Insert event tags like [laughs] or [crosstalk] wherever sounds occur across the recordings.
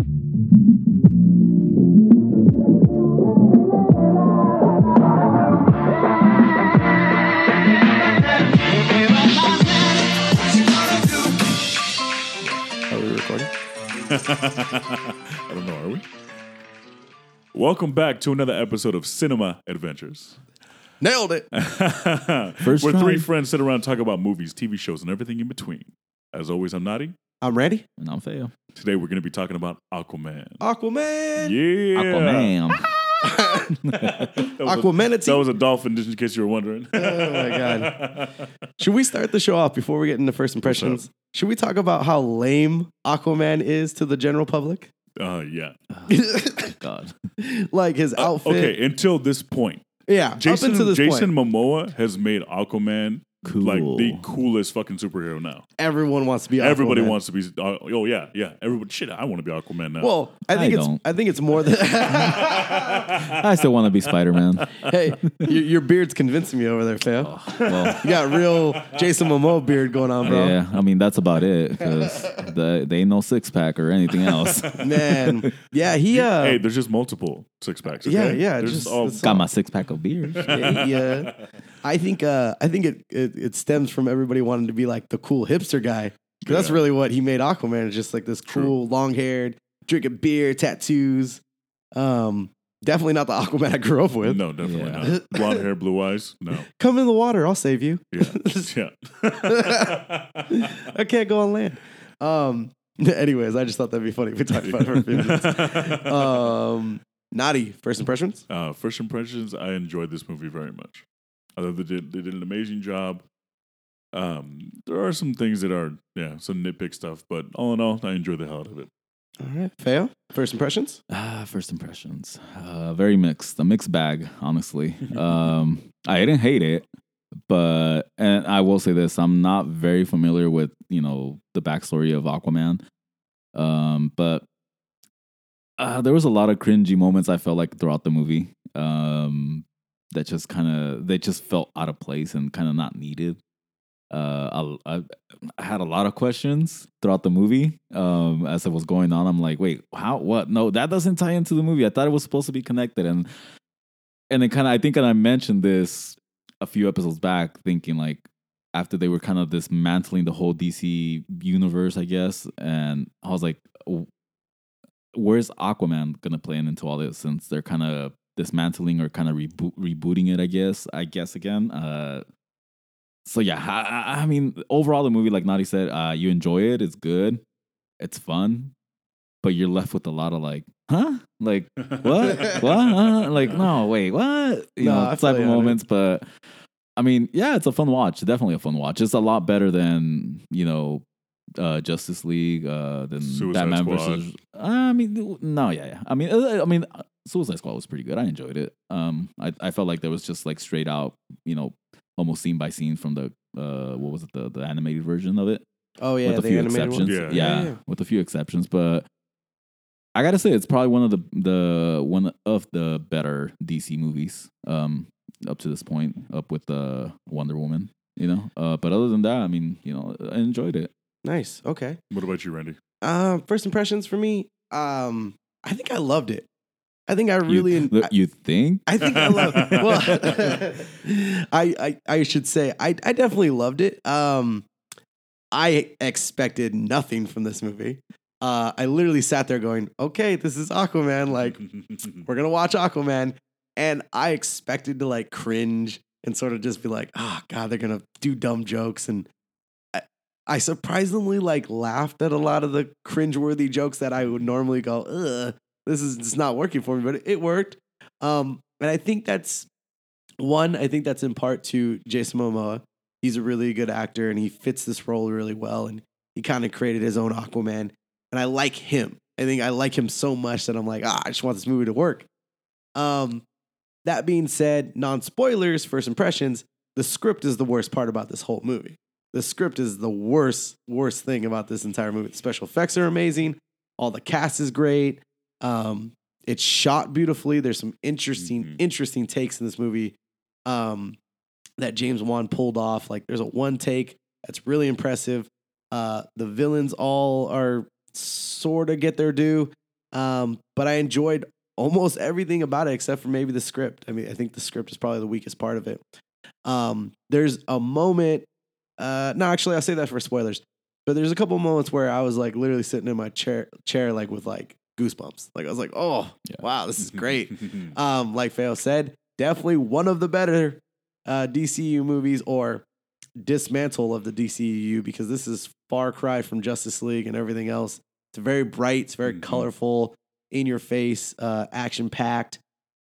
Are we recording? [laughs] I don't know, are we? Welcome back to another episode of Cinema Adventures. Nailed it. [laughs] First Where try. three friends sit around and talk about movies, TV shows, and everything in between. As always, I'm Nadi. I'm Randy. And I'm Feo. Today we're going to be talking about Aquaman. Aquaman. Yeah. Aquaman. [laughs] That was, Aquamanity. that was a dolphin, just in case you were wondering. oh my god. [laughs] Should we start the show off before we get into first impressions? Should we talk about how lame Aquaman is to the general public? Uh, yeah. [coughs] God. [laughs] like his outfit. Okay, until this point. Yeah. Jason, up until this Jason point, Momoa has made Aquaman Cool. like the coolest fucking superhero now. everyone wants to be. Aquaman. Everybody wants to be. Uh, oh yeah, yeah. Everybody. Shit, I want to be Aquaman now. Well, I think I it's. don't. I think it's more than. [laughs] [laughs] I still want to be Spider Man. hey, your, your beard's convincing me over there, fam. Well, You got real Jason Momoa beard going on, bro. yeah, I mean, that's about it because the, they ain't no six pack or anything else. [laughs] Man, yeah, he. Uh, hey, there's just multiple six packs. Yeah, okay? yeah, There's just- all. it's Got my six pack of beers. yeah, yeah. I think uh, I think it, it it stems from everybody wanting to be like the cool hipster guy. 'Cause That's really what he made Aquaman. Is just like this cool, long haired, drinking beer, tattoos. Um, definitely not the Aquaman I grew up with. No, definitely Yeah. not. Blonde hair, blue eyes. No. [laughs] Come in the water, I'll save you. Yeah. [laughs] yeah. I can't go on land. Um, [laughs] anyways, I just thought that'd be funny if we talked about it for a few minutes. Um, Nadi, first impressions? uh, first impressions, I enjoyed this movie very much. I thought they did, they did an amazing job. Um, there are some things that are, yeah, some nitpick stuff, but all in all, I enjoyed the hell out of it. All right, Feo. First impressions? Ah, first impressions. Uh, very mixed. A mixed bag, honestly. um, I didn't hate it, but and I will say this: I'm not very familiar with you know the backstory of Aquaman. Um, but uh, there was a lot of cringy moments I felt like throughout the movie. Um, that just kind of they just felt out of place and kind of not needed. Uh, I, I, I had a lot of questions throughout the movie. Um, as it was going on, I'm like, wait, how? What? No, that doesn't tie into the movie. I thought it was supposed to be connected, and and then kind of I think, and I mentioned this a few episodes back, thinking like after they were kind of dismantling the whole DC universe, I guess, and I was like, where's Aquaman gonna play into all this since they're kind of dismantling or kind of reboot rebooting it? I guess. I guess again. Uh, so yeah, I, I- mean, overall, the movie, like Nadi said, uh, you enjoy it. It's good. It's fun, but you're left with a lot of like, huh? Like what? [laughs] what? Huh? Like no, wait, what? You No, know, I type of on it. moments. But I mean, yeah, it's a fun watch. Definitely a fun watch. It's a lot better than you know. Uh, Justice League, uh, than Suicide Batman Squad. versus. I mean, no, yeah, yeah. I mean, uh, I mean, uh, Suicide Squad was pretty good. I enjoyed it. Um, I, I felt like there was just like straight out, you know, almost scene by scene from the uh, what was it, the the animated version of it Oh yeah, with a the few animated exceptions. Yeah. Yeah, Yeah, yeah. with a few exceptions, but I gotta say it's probably one of the the one of the better DC movies um up to this point, up with uh, Wonder Woman. You know, uh, but other than that, I mean, you know, I enjoyed it. Nice. Okay. What about you, Randy? Um, first impressions for me. Um, I think I loved it. I think I really. you, I, you think? I think I love. [laughs] Well, [laughs] I, I I should say I I definitely loved it. Um, I expected nothing from this movie. Uh, I literally sat there going, "Okay, this is Aquaman. Like, [laughs] we're gonna watch Aquaman," and I expected to like cringe and sort of just be like, "Oh God, they're gonna do dumb jokes." And I, I surprisingly like laughed at a lot of the cringeworthy jokes that I would normally go, "Ugh, this is it's not working for me," but it worked. Um, and I think that's one. I think that's in part to Jason Momoa. He's a really good actor and he fits this role really well. And he kind of created his own Aquaman. And I like him. I think I like him so much that I'm like, ah, I just want this movie to work. Um, that being said, non spoilers, first impressions, the script is the worst part about this whole movie. The script is the worst, worst thing about this entire movie. The special effects are amazing. All the cast is great. Um, it's shot beautifully. There's some interesting, Mhm. interesting takes in this movie um, that James Wan pulled off. Like there's a one take that's really impressive. Uh, the villains all are sort of get their due. Um, but I enjoyed almost everything about it except for maybe the script. I mean, I think the script is probably the weakest part of it. Um, there's a moment. Uh, no, actually, I'll say that for spoilers. But there's a couple moments where I was like literally sitting in my chair, chair like with like goosebumps. Like I was like, oh Yeah. wow, this is [laughs] great. um, like Feo said, definitely one of the better uh, DCU movies or dismantle of the DCU because this is far cry from Justice League and everything else. It's very bright, it's very Mhm. colorful, in your face, uh, action packed.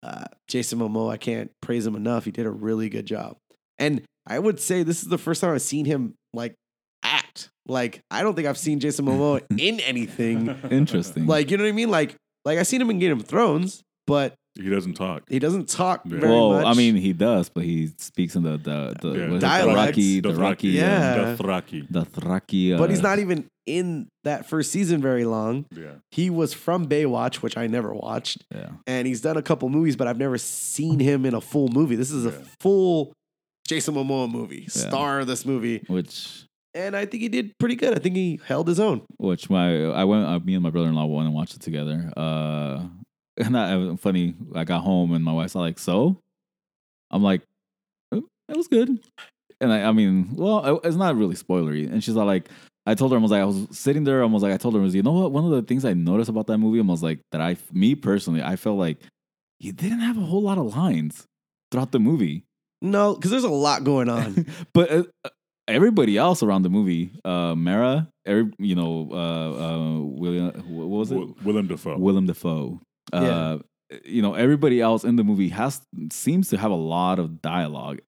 Uh, Jason Momoa, I can't praise him enough. He did a really good job, and I would say this is the first time I've seen him like act. Like I don't think I've seen Jason Momoa [laughs] in anything. Interesting. Like you know what I mean? Like like I seen him in Game of Thrones, but he doesn't talk. he doesn't talk Yeah. very well, much. I mean, he does, but he speaks in the the the, Yeah. what is it? The Rocky, the Dothraki. Rocky, Yeah. Dothraki. the Thraki. Uh, but he's not even in that first season very long. Yeah. He was from Baywatch, which I never watched, Yeah, and he's done a couple movies, but I've never seen him in a full movie. This is a Yeah. full Jason Momoa movie, Yeah. star of this movie, which and I think he did pretty good. I think he held his own. which my I went uh, me and my brother in law went and watched it together. Uh, [laughs] and that uh, funny. I got home and my wife's like, "So," I'm like, "Oh, "It was good." And I, I mean, well, it's not really spoilery. And she's all like, I told her, I was like, I was sitting there, I was like, I told her, I was, you know what? One of the things I noticed about that movie, I was like, that I, me personally, I felt like he didn't have a whole lot of lines throughout the movie. No, because there's a lot going on. [laughs] but uh, uh, everybody else around the movie, uh, Mera, every, you know, uh, uh, William, what was it? Wi- Willem Dafoe. Willem Dafoe. Uh, You know, everybody else in the movie has seems to have a lot of dialogue,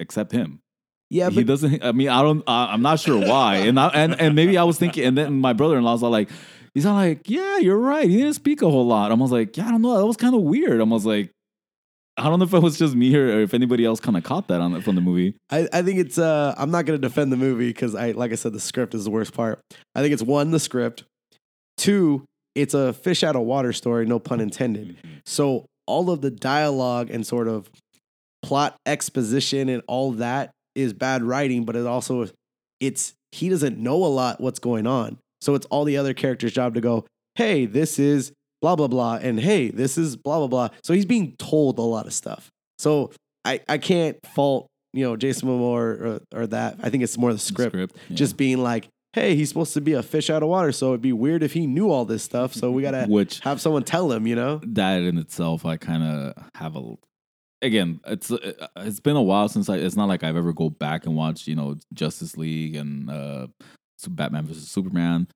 except him. yeah, he but doesn't. I mean, I don't. Uh, I'm not sure why. And I, and and maybe I was thinking. And then my brother-in-law was all like, he's all like, yeah, you're right. He didn't speak a whole lot. I was like, yeah, I don't know. That was kind of weird. I was like. I don't know if it was just me or if anybody else kind of caught that on from the movie. I, I think it's uh I'm not gonna defend the movie because I like I said the script is the worst part. I think it's one the script, two it's a fish out of water story, no pun intended. Mhm. So all of the dialogue and sort of plot exposition and all that is bad writing, but it also it's he doesn't know a lot what's going on. So it's all the other characters' job to go, hey, this is blah blah blah, and hey, this is blah blah blah. So he's being told a lot of stuff. So I I can't fault you know Jason Momoa or, or, that. I think it's more the script, yeah. just being like, hey, he's supposed to be a fish out of water, so it'd be weird if he knew all this stuff. So we gotta which have someone tell him, you know. that in itself, I kind of have a. Again, it's uh, it's been a while since I. It's not like I've ever go back and watch you know Justice League and uh, Batman versus Superman.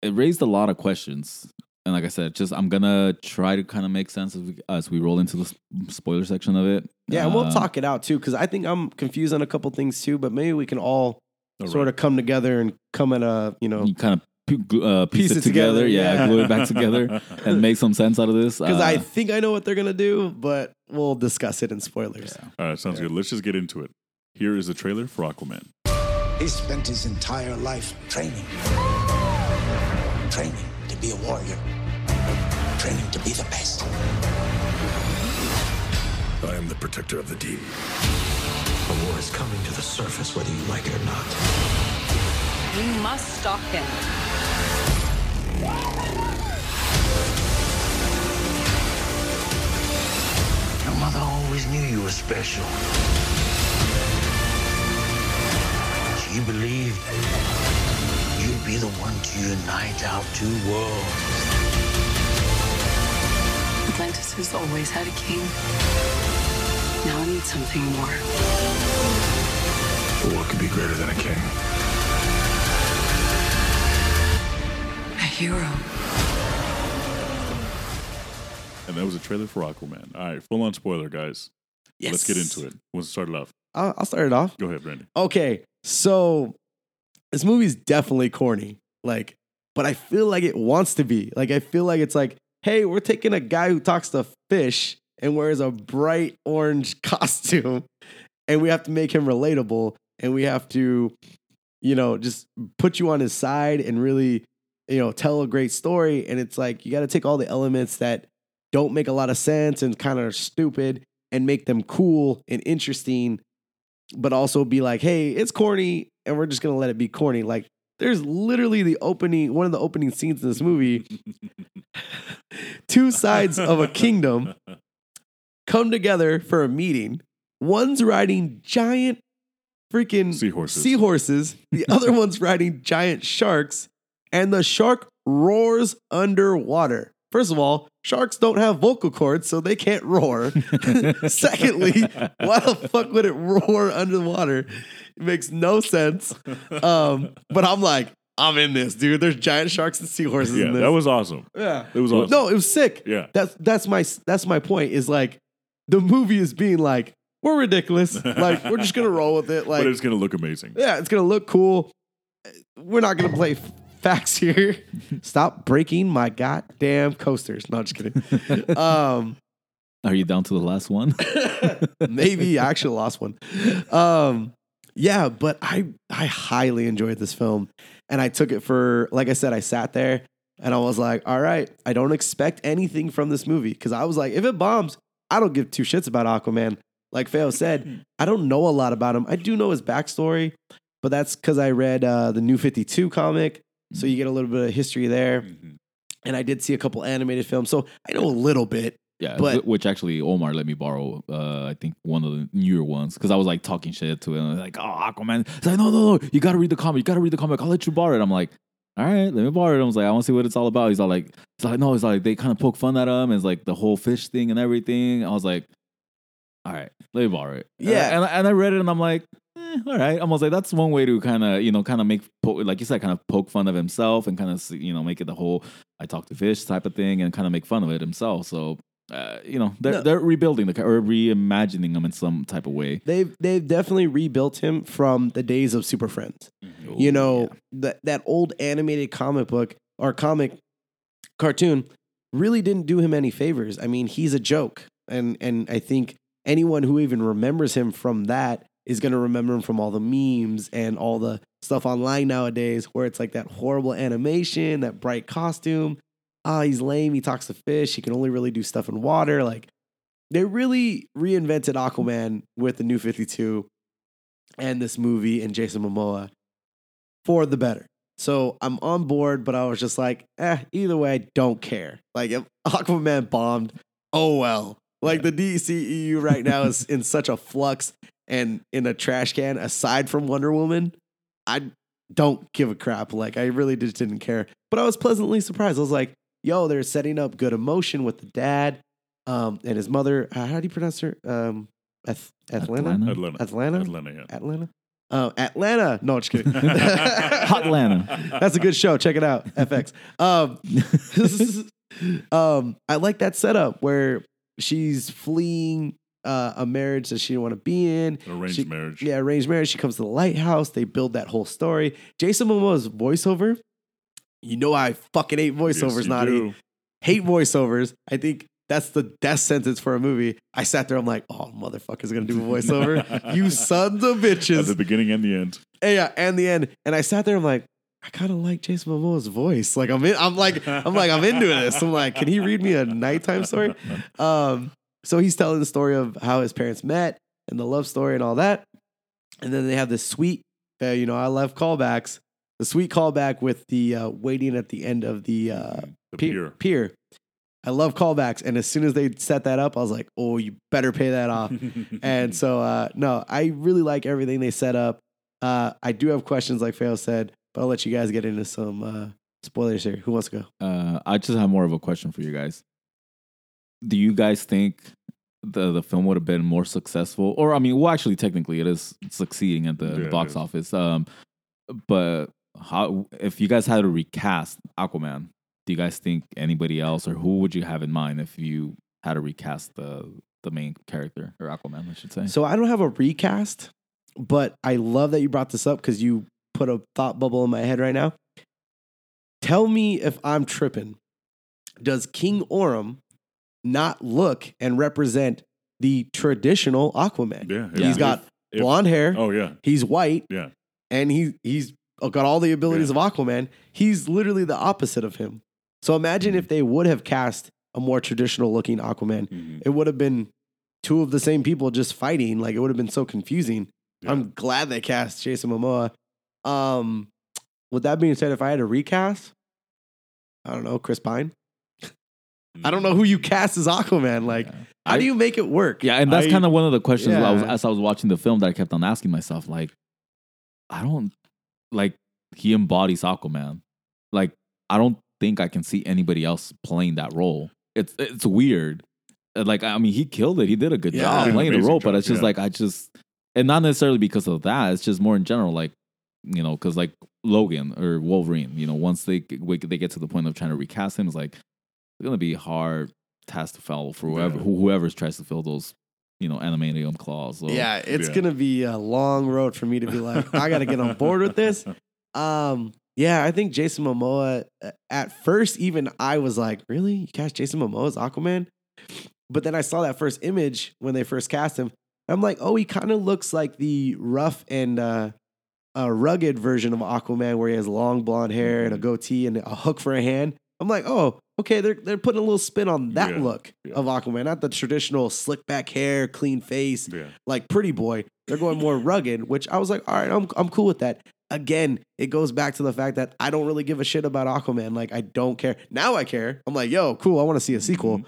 It raised a lot of questions, and like I said, just I'm gonna try to kind of make sense as we as we roll into the spoiler section of it. Yeah, and we'll Uh, talk it out too, because I think I'm confused on a couple things too. But maybe we can all All sort right. of come together and come at a you know You kind of uh, piece, Piece it it together, together, yeah, yeah. glue it back [laughs] together, and make some sense out of this. because I Uh, think I know what they're gonna do, but we'll discuss it in spoilers. All right, sounds good. Let's just get into it. Here is the trailer for Aquaman. He spent his entire life training. Training to be a warrior. Training to be the best. I am the protector of the deep. A war is coming to the surface, whether you like it or not. We must stop him. Your mother always knew you were special. She believed you'd be the one to unite our two worlds. Atlantis has always had a king. Now I need something more. But what could be greater than a king? A hero. And that was a trailer for Aquaman. All right, full on spoiler, guys. Yes. Let's get into it. We'll start it off. I'll, I'll start it off. Go ahead, Randy. Okay, so this movie's definitely corny, like, but I feel like it wants to be. Like, I feel like it's like, hey, we're taking a guy who talks to fish and wears a bright orange [laughs] costume, and we have to make him relatable, and we have to, you know, just put you on his side and really, you know, tell a great story. And it's like you got to take all the elements that don't make a lot of sense and kind of stupid and make them cool and interesting but also be like, hey, it's corny, and we're just gonna let it be corny. Like, there's literally the opening, one of the opening scenes in this movie two sides of a kingdom [laughs] come together for a meeting. One's riding giant freaking Seahorses. seahorses. The [laughs] other one's riding giant sharks, and the shark roars underwater. First of all, sharks don't have vocal cords, so they can't roar. [laughs] Secondly, why the fuck would it roar underwater? It makes no sense. Um, but I'm like, I'm in this, dude. There's giant sharks and seahorses yeah, in this. that was awesome. yeah. It was awesome. No, it was sick. Yeah. That's that's my that's my point. Is like the movie is being like we're ridiculous. like we're just gonna roll with it. [laughs] Like but it's gonna look amazing. yeah, it's gonna look cool. We're not gonna play f- facts here. [laughs] Stop breaking my goddamn coasters. No, just kidding. Um, Are you down to the last one? [laughs] maybe I actually lost one. Um, yeah, but I I highly enjoyed this film, and I took it for like I said, I sat there and I was like, all right, I don't expect anything from this movie because I was like, if it bombs, I don't give two shits about Aquaman. Like Feo said, I don't know a lot about him. I do know his backstory, but that's because I read uh, the New Fifty Two comic, so you get a little bit of history there. Mhm. And I did see a couple animated films, so I know a little bit. Yeah, But- which actually Omar let me borrow. Uh, I think one of the newer ones because I was like talking shit to him, like, "Oh, Aquaman." He's like, "No, no, no, you got to read the comic. You got to read the comic. I'll let you borrow it." I'm like, "All right, let me borrow it." I was like, "I want to see what it's all about." He's all like, "He's like, no, it's like they kind of poke fun at him. It's like the whole fish thing and everything." I was like, "All right, let me borrow it." And Yeah. and I, and I read it and I'm like, eh, "All right." I was like, "That's one way to kind of you know kind of make po- like you said, kind of poke fun of himself and kind of you know make it the whole I talk to fish type of thing and kind of make fun of it himself." So uh, you know, they're No. they're rebuilding the or reimagining him in some type of way. They've they've definitely rebuilt him from the days of Super Friends. Mm-hmm. you know that that old animated comic book or comic cartoon really didn't do him any favors. I mean, he's a joke, and and I think anyone who even remembers him from that is going to remember him from all the memes and all the stuff online nowadays, where it's like that horrible animation, that bright costume. Ah, he's lame. He talks to fish. He can only really do stuff in water. Like they really reinvented Aquaman with the New Fifty Two and this movie and Jason Momoa for the better. So I'm on board, but I was just like, eh, either way, I don't care. Like if [laughs] Aquaman bombed, oh well. Like the DCEU right now is in [laughs] such a flux and in a trash can, aside from Wonder Woman, I don't give a crap. Like I really just didn't care. But I was pleasantly surprised. I was like, yo, they're setting up good emotion with the dad um, and his mother. Uh, how do you pronounce her? Um, Ath- Atlanta? Atlanta? Atlanta. Atlanta? Atlanta, yeah. Atlanta? Uh, Atlanta. No, just kidding. [laughs] [laughs] Hot Atlanta. That's a good show. Check it out. FX. Um, [laughs] um, I like that setup where she's fleeing uh, a marriage that she didn't want to be in. An arranged She- marriage. Yeah, arranged marriage. She comes to the lighthouse. They build that whole story. Jason Momoa's voiceover. You know I fucking hate voiceovers, Yes, do. hate voiceovers. I think that's the death sentence for a movie. I sat there. I'm like, oh, motherfucker's gonna do a voiceover. [laughs] you sons of bitches. At the beginning and the end. And yeah, and the end. And I sat there. I'm like, I kind of like Jason Momoa's voice. Like I'm in. I'm like I'm like I'm into this. I'm like, can he read me a nighttime story? [laughs] Um, so he's telling the story of how his parents met and the love story and all that. And then they have this sweet, uh, you know, I love callbacks. The sweet callback with the uh, waiting at the end of the uh, The pier, pier. pier. I love callbacks, and as soon as they set that up, I was like, "Oh, you better pay that off." [laughs] and so, uh, no, I really like everything they set up. Uh, I do have questions, like Feo said, but I'll let you guys get into some uh, spoilers here. Who wants to go? Uh, I just have more of a question for you guys. Do you guys think the the film would have been more successful? Or I mean, well, actually, technically, it is succeeding at the Yeah, it box office. Um, but how if you guys had to recast Aquaman, do you guys think anybody else, or who would you have in mind if you had to recast the the main character or Aquaman? I should say. So I don't have a recast, but I love that you brought this up because you put a thought bubble in my head right now. Tell me if I'm tripping. Does King Orm not look and represent the traditional Aquaman? yeah. Yeah. He's got if- blonde hair. Oh yeah. He's white. Yeah. And he he's got all the abilities Yeah. of Aquaman. He's literally the opposite of him. So imagine Mm-hmm. if they would have cast a more traditional looking Aquaman. Mhm. It would have been two of the same people just fighting. Like it would have been so confusing. Yeah. I'm glad they cast Jason Momoa. Um, with that being said, if I had to recast, I don't know, Chris Pine. [laughs] I don't know who you cast as Aquaman. Like, how I- do you make it work? Yeah, and that's kind of one of the questions I was as I was watching the film that I kept on asking myself. Like, I don't like he embodies Aquaman. Like, I don't think I can see anybody else playing that role. It's it's weird. Like, I mean, he killed it. He did a good Yeah. job playing the role, but it's just yeah. like I just and not necessarily because of that. It's just more in general, like you know, because like Logan or Wolverine, you know, once they they get to the point of trying to recast him, it's like it's gonna be a hard task to follow for whoever Yeah. whoever tries to fill those you know animanium claws. So, Yeah, it's Yeah. gonna be a long road for me to be like, I gotta get on board with this. [laughs] Um, yeah, I think Jason Momoa. uh, At first, even I was like, really, you cast Jason Momoa as Aquaman? But then I saw that first image when they first cast him. I'm like, oh, he kind of looks like the rough and uh, uh, rugged version of Aquaman, where he has long blonde hair Mm-hmm. and a goatee and a hook for a hand. I'm like, oh, okay, they're they're putting a little spin on that Yeah, look yeah. of Aquaman, not the traditional slick back hair, clean face, Yeah. like pretty boy. They're going more [laughs] rugged, which I was like, all right, I'm I'm cool with that. Again, it goes back to the fact that I don't really give a shit about Aquaman. Like I don't care. Now I care. I'm like, yo, cool. I want to see a sequel. Mm-hmm.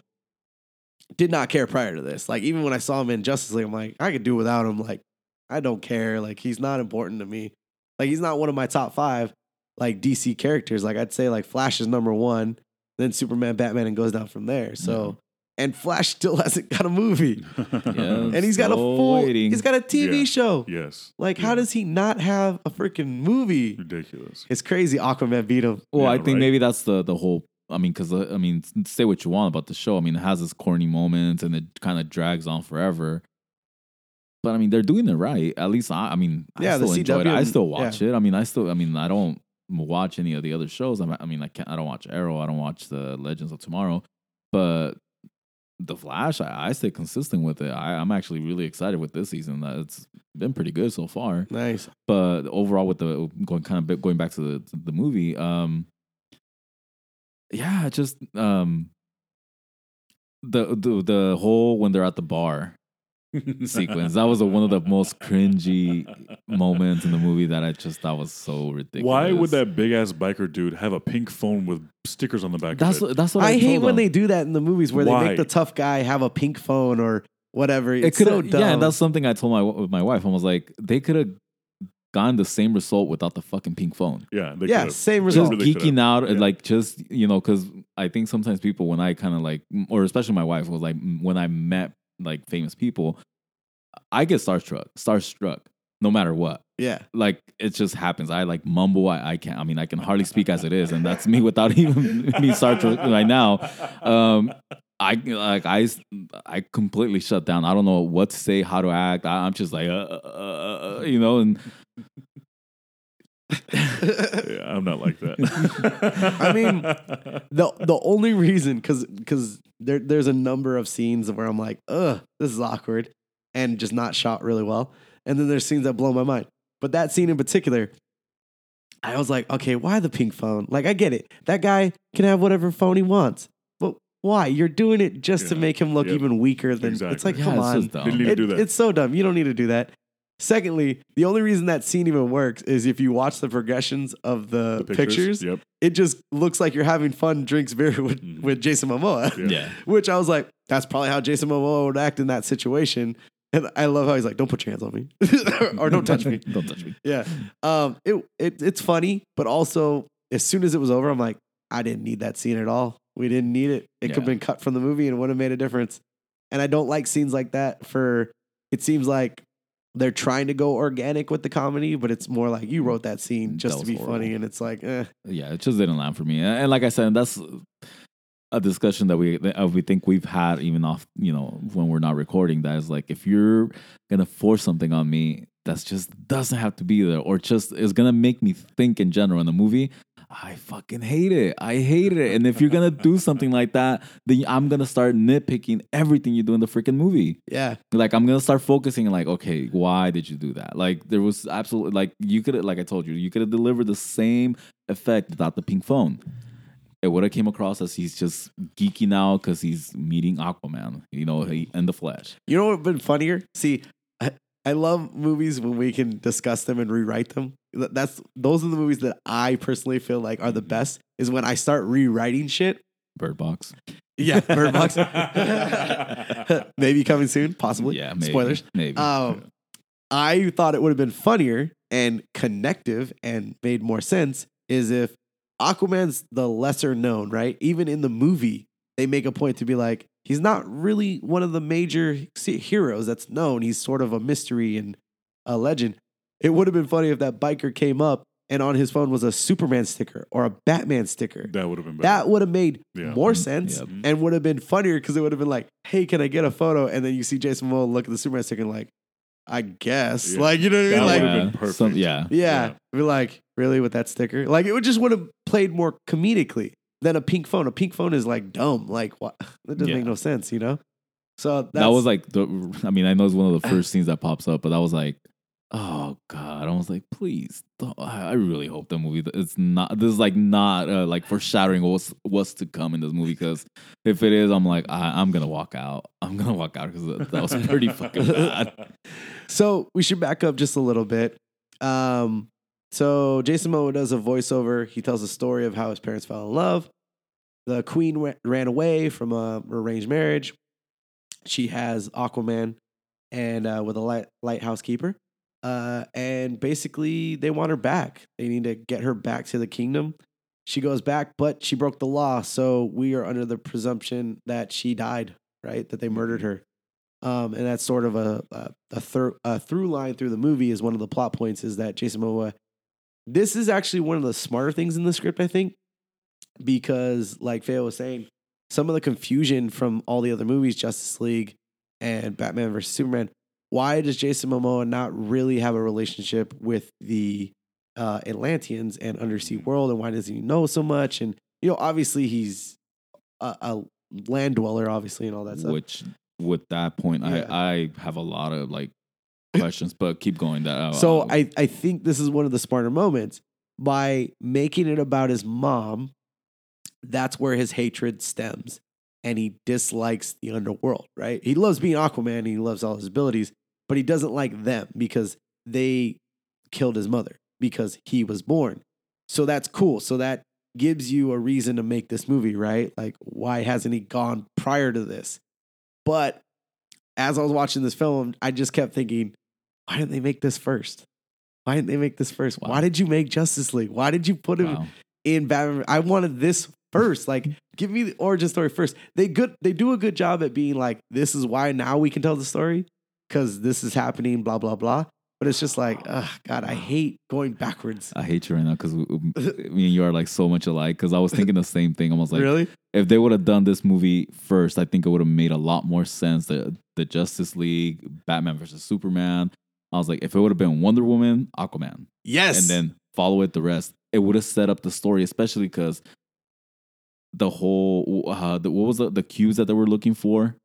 Did not care prior to this. Like even when I saw him in Justice League, I'm like, I could do without him. Like I don't care. Like he's not important to me. Like he's not one of my top five like DC characters. Like I'd say like Flash is number one, then Superman, Batman, and goes down from there. So and Flash still [laughs] hasn't got a movie. [laughs] Yeah, And he's got a full waiting. he's got a TV Yeah. show. yes. Like, how does he not have a freaking movie? Ridiculous. It's crazy. Aquaman beat him. Well, Yeah, I think right. maybe that's the the whole. I mean, because I mean, say what you want about the show. I mean, it has its corny moments and it kind of drags on forever. But I mean, they're doing it right. At least I. I mean, I Yeah, the still enjoy it. I still watch it. I mean, I still. I mean, I don't watch any of the other shows. I mean, I can't. I don't watch Arrow. I don't watch the Legends of Tomorrow. But the Flash, I, I stay consistent with it. I, I'm actually really excited with this season. It's been pretty good so far Nice. but overall with the going kind of going back to the the movie um yeah just um the the the whole when they're at the bar sequence that was a, one of the most cringy moments in the movie that I just thought was so ridiculous. Why would that big ass biker dude have a pink phone with stickers on the back That's of it? that's what I, I hate told when them. they do that in the movies where they make the tough guy have a pink phone or whatever. It It's could so have dumb. yeah, and that's something I told my with my wife. I was like, they could have gotten the same result without the fucking pink phone. yeah, they yeah, could've. same just result. really could've. geeking out and Yeah. like just you know because i think sometimes people when i kind of like or especially my wife was like when i met like famous people i get starstruck starstruck no matter what yeah. like it just happens i like mumble i, I can't i mean i can hardly speak as it is and that's me without [laughs] even me starstruck right now um I like I I completely shut down. I don't know what to say, how to act. I, I'm just like, uh, uh, uh, uh, you know, and [laughs] yeah, I'm not like that. [laughs] I mean, the the only reason because because there there's a number of scenes where I'm like, ugh, this is awkward and just not shot really well. And then there's scenes that blow my mind. But that scene in particular, I was like, okay, why the pink phone? Like, I get it. That guy can have whatever phone he wants. But why? You're doing it just to make him look Yep. even weaker than it's like, yeah, come it's on. just. Didn't even It- do that. It's so dumb. You don't need to do that. Secondly, the only reason that scene even works is if you watch the progressions of the, The pictures Yep. it just looks like you're having fun drinks beer [laughs] with, Mhm. with Jason Momoa. Yeah. yeah. [laughs] Which I was like, that's probably how Jason Momoa would act in that situation. And I love how he's like, don't put your hands on me. [laughs] or don't touch me. don't touch me. Yeah. Um, it, it it's funny, but also as soon as it was over, I'm like, I didn't need that scene at all. We didn't need it. It could have been cut from the movie and would have made a difference. And I don't like scenes like that for it seems like they're trying to go organic with the comedy, but it's more like you wrote that scene just That to be funny, and it's like, eh. yeah, it just didn't land for me. And, and like I said, that's a discussion that we that we think we've had even off, you know, when we're not recording. That is like, if you're gonna force something on me, that's just doesn't have to be there, or just is gonna make me think in general in the movie. I fucking hate it. I hate it. And if you're gonna do something like that, then I'm gonna start nitpicking everything you do in the freaking movie. yeah. Like I'm gonna start focusing like, okay, why did you do that? Like there was absolutely like you could have like I told you, you could have delivered the same effect without the pink phone. It would have came across as he's just geeking out because he's meeting Aquaman, you know, he, in the flesh. You know what would have been funnier? See, I, love movies when we can discuss them and rewrite them. That's those are the movies that I personally feel like are the best. Is when I start rewriting shit Bird Box. Yeah, Bird Box. [laughs] [laughs] maybe coming soon, possibly. Yeah, maybe. Spoilers. Maybe. Um, I thought it would have been funnier and connective and made more sense is if Aquaman's the lesser known, right? Even in the movie, they make a point to be like, he's not really one of the major heroes that's known. He's sort of a mystery and a legend. It would have been funny if that biker came up and on his phone was a Superman sticker or a Batman sticker. that would have been better. That would have made Yeah. more Mm, sense yep. and would have been funnier because it would have been like, hey, can I get a photo? And then you see Jason Momoa look at the Superman sticker and like, I guess. Yeah. Like, you know what I mean? Like, been perfect. some- yeah. yeah. Be like, really with that sticker? Like, it would just would have played more comedically than a pink phone. A pink phone is like dumb. Like, what? [laughs] That doesn't Yeah. make no sense, you know? So that's, that was like the. I mean, I know it's one of the first [laughs] scenes that pops up, but that was like, oh god. I was like, please. I really hope the movie. It's not. This is like not uh, like foreshadowing what's what's to come in this movie. Because if it is, I'm like, I, I'm gonna walk out. I'm gonna walk out because that, that was pretty fucking [laughs] bad. So we should back up just a little bit. Um, so Jason Momoa does a voiceover. He tells a story of how his parents fell in love. The queen ran away from a arranged marriage. She has Aquaman and uh, with a light, lighthouse keeper. Uh, and basically, they want her back. They need to get her back to the kingdom. She goes back, but she broke the law. So we are under the presumption that she died, right? That they murdered her. Um, and that's sort of a a, a, thir- a through line through the movie is one of the plot points is that Jason Momoa. This is actually one of the smarter things in the script, I think, because like Feo was saying, some of the confusion from all the other movies, Justice League and Batman versus Superman. Why does Jason Momoa not really have a relationship with the uh, Atlanteans and undersea world, and why does he know so much? And you know, obviously he's a, a land dweller, obviously, and all that stuff. Which, with that point, Yeah. I I have a lot of like [laughs] questions, but keep going. That uh, So uh, I, I think this is one of the smarter moments by making it about his mom. That's where his hatred stems, and he dislikes the underworld. Right? He loves being Aquaman. And he loves all his abilities, but he doesn't like them because they killed his mother because he was born. So that's cool. So that gives you a reason to make this movie, right? Like, why hasn't he gone prior to this? But as I was watching this film, I just kept thinking, why didn't they make this first? Why didn't they make this first? Wow. Why did you make Justice League? Why did you put him wow. in Batman? I wanted this first. Like, [laughs] give me the origin story first. They good. They do a good job at being like, this is why now we can tell the story because this is happening. Blah blah blah. But it's just like, ugh, God, I hate going backwards. I hate you right now because [laughs] me and you are like so much alike. Because I was thinking the same thing. I was like, really? if they would have done this movie first, I think it would have made a lot more sense. The the Justice League, Batman versus Superman. I was like, if it would have been Wonder Woman, Aquaman, Yes. and then follow it the rest, it would have set up the story, especially because the whole uh, the, what was the, the cubes that they were looking for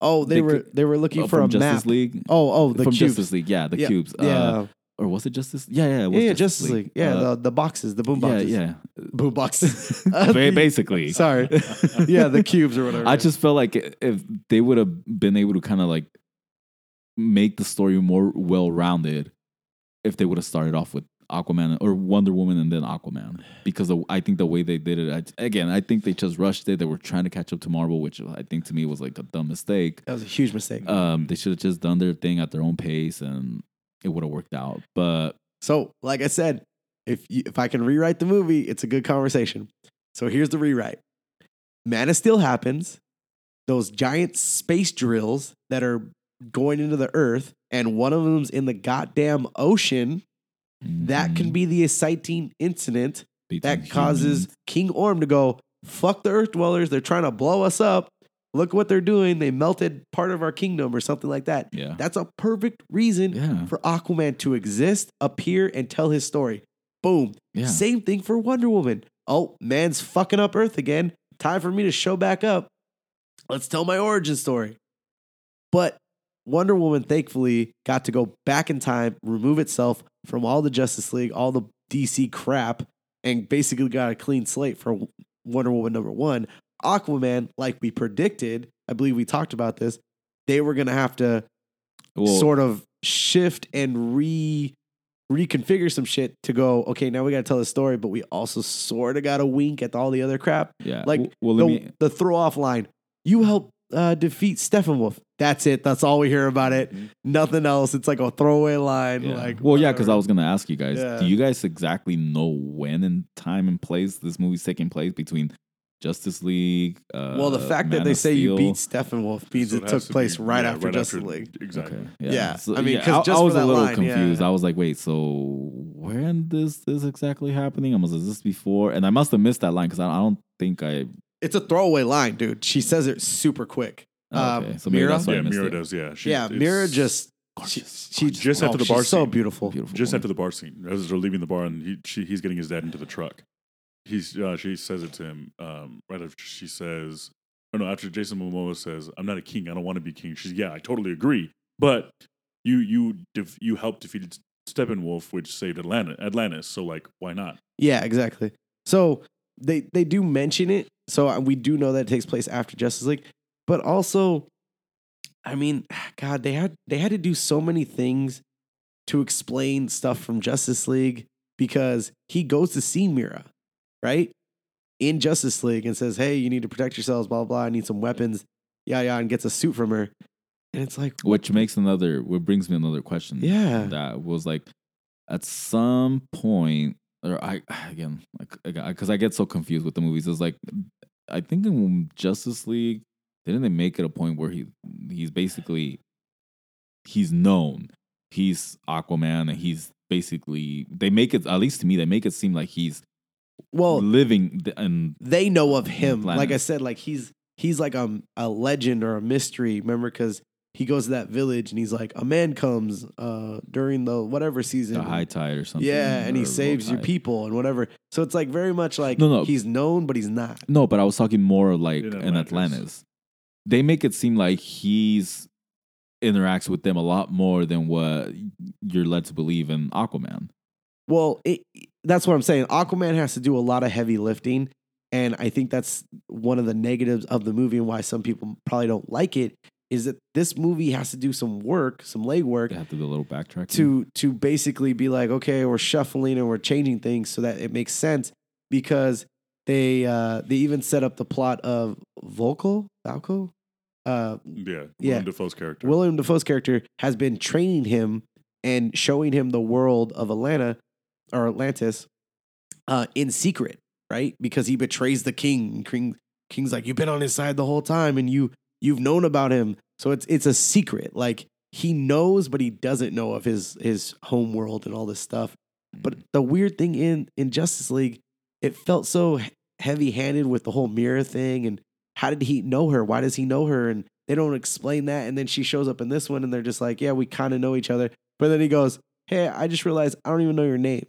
oh, they, they were they were looking uh, for from a Justice map. League. Oh, oh, the from cubes. Justice League, yeah, the yeah, cubes. Yeah. Uh, or was it Justice? Yeah, yeah, it was yeah, yeah, Justice League. Yeah, Uh, the, the boxes, the boom boxes. yeah. Boom boxes. [laughs] [laughs] Basically, Sorry. [laughs] yeah, the cubes or whatever. I just felt like if they would have been able to kind of like make the story more well rounded, if they would have started off with Aquaman or Wonder Woman and then Aquaman, because the, I think the way they did it, I, again, I think they just rushed it. They were trying to catch up to Marvel, which I think to me was like a dumb mistake. that was a huge mistake. Um, they should have just done their thing at their own pace, and it would have worked out. But So, like I said, if you, if I can rewrite the movie, it's a good conversation. So here's the rewrite. Man of Steel happens. Those giant space drills that are going into the Earth, and one of them's in the goddamn ocean. That can be the exciting incident between that causes humans. King Orm to go, fuck the Earth dwellers. They're trying to blow us up. Look what they're doing. They melted part of our kingdom or something like that. yeah, That's a perfect reason yeah, for Aquaman to exist, appear, and tell his story. Boom. yeah. Same thing for Wonder Woman. Oh, man's fucking up Earth again. Time for me to show back up. Let's tell my origin story. But Wonder Woman, thankfully, got to go back in time, remove itself from all the Justice League, all the DC crap, and basically got a clean slate for Wonder Woman number one. Aquaman, like we predicted, I believe we talked about this, they were going to have to sort of shift and re reconfigure some shit to go okay now we got to tell the story but we also sort of got a wink at all the other crap yeah. like well, the, me the throw off line you helped uh, defeat Steppenwolf. That's it. That's all we hear about it. Nothing else. It's like a throwaway line. Yeah. Like, well, yeah, because I was gonna ask you guys. Yeah. Do you guys exactly know when in time and place this movie's taking place between Justice League? Uh, Well, the fact that they of say you beat Steppenwolf means So it has took to place be- right yeah, after Justice League. Exactly. Okay. Yeah. So, I mean, yeah, 'cause I, I was for a little line, confused. yeah. I was like, wait, so when this this exactly happening? I was is this before? And I must have missed that line because I, I don't think I. It's a throwaway line, dude. She says it super quick. Oh, Um, okay, so Mera? that's Yeah, Mera it. does. Yeah, She- yeah, Mera just she, Gorgeous, she Just oh, after the she's bar so scene. beautiful. Beautiful. just woman. after the bar scene, as they're leaving the bar, and he she, he's getting his dad into the truck. He's uh, she says it to him um, right after she says, "Oh no!" After Jason Momoa says, "I'm not a king. I don't want to be king." She's, "Yeah, I totally agree, but you you def- you helped defeat Steppenwolf, which saved Atlanta Atlantis. So like, why not?" Yeah, exactly. So they they do mention it. So we do know that it takes place after Justice League, but also, I mean, [sighs] God, they had they had to do so many things to explain stuff from Justice League because he goes to see Mira, right, in Justice League and says, "Hey, you need to protect yourselves." Blah blah. I need some weapons. Yeah, yeah, and gets a suit from her, and it's like, Which makes another, what brings me another question. Yeah. That was like, at some point, or I, [sighs] again, like, because I get so confused with the movies. It's like, I think in Justice League, didn't they make it a point where he, he's basically, he's known. He's Aquaman and he's basically, they make it, at least to me, they make it seem like he's well, living and they know of him. Like I said, like he's he's like um, a legend or a mystery. Remember, because he goes to that village and he's like, a man comes uh during the whatever season. the high tide or something. yeah, and he saves your people and whatever. So it's like very much like No, no. he's known, but he's not. No, but I was talking more like In in Atlantis. Atlantis. They make it seem like he's interacts with them a lot more than what you're led to believe in Aquaman. Well, it, that's what I'm saying. Aquaman has to do a lot of heavy lifting, and I think that's one of the negatives of the movie and why some people probably don't like it. Is that this movie has to do some work, some legwork, They have to do a little backtrack. to to basically be like, okay, we're shuffling and we're changing things so that it makes sense because they uh they even set up the plot of Volko, Valko, uh Yeah, Yeah. Willem Dafoe's character. William Dafoe's character has been training him and showing him the world of Atlanta or Atlantis uh in secret, right? Because he betrays the king. King King's like, You've been on his side the whole time and you you've known about him. So it's it's a secret. Like he knows, but he doesn't know of his his home world and all this stuff. But mm. the weird thing in in Justice League, it felt so heavy handed with the whole Mera thing. And how did he know her? Why does he know her? And they don't explain that. And then she shows up in this one, and they're just like, yeah, we kind of know each other. But then he goes, hey, I just realized I don't even know your name.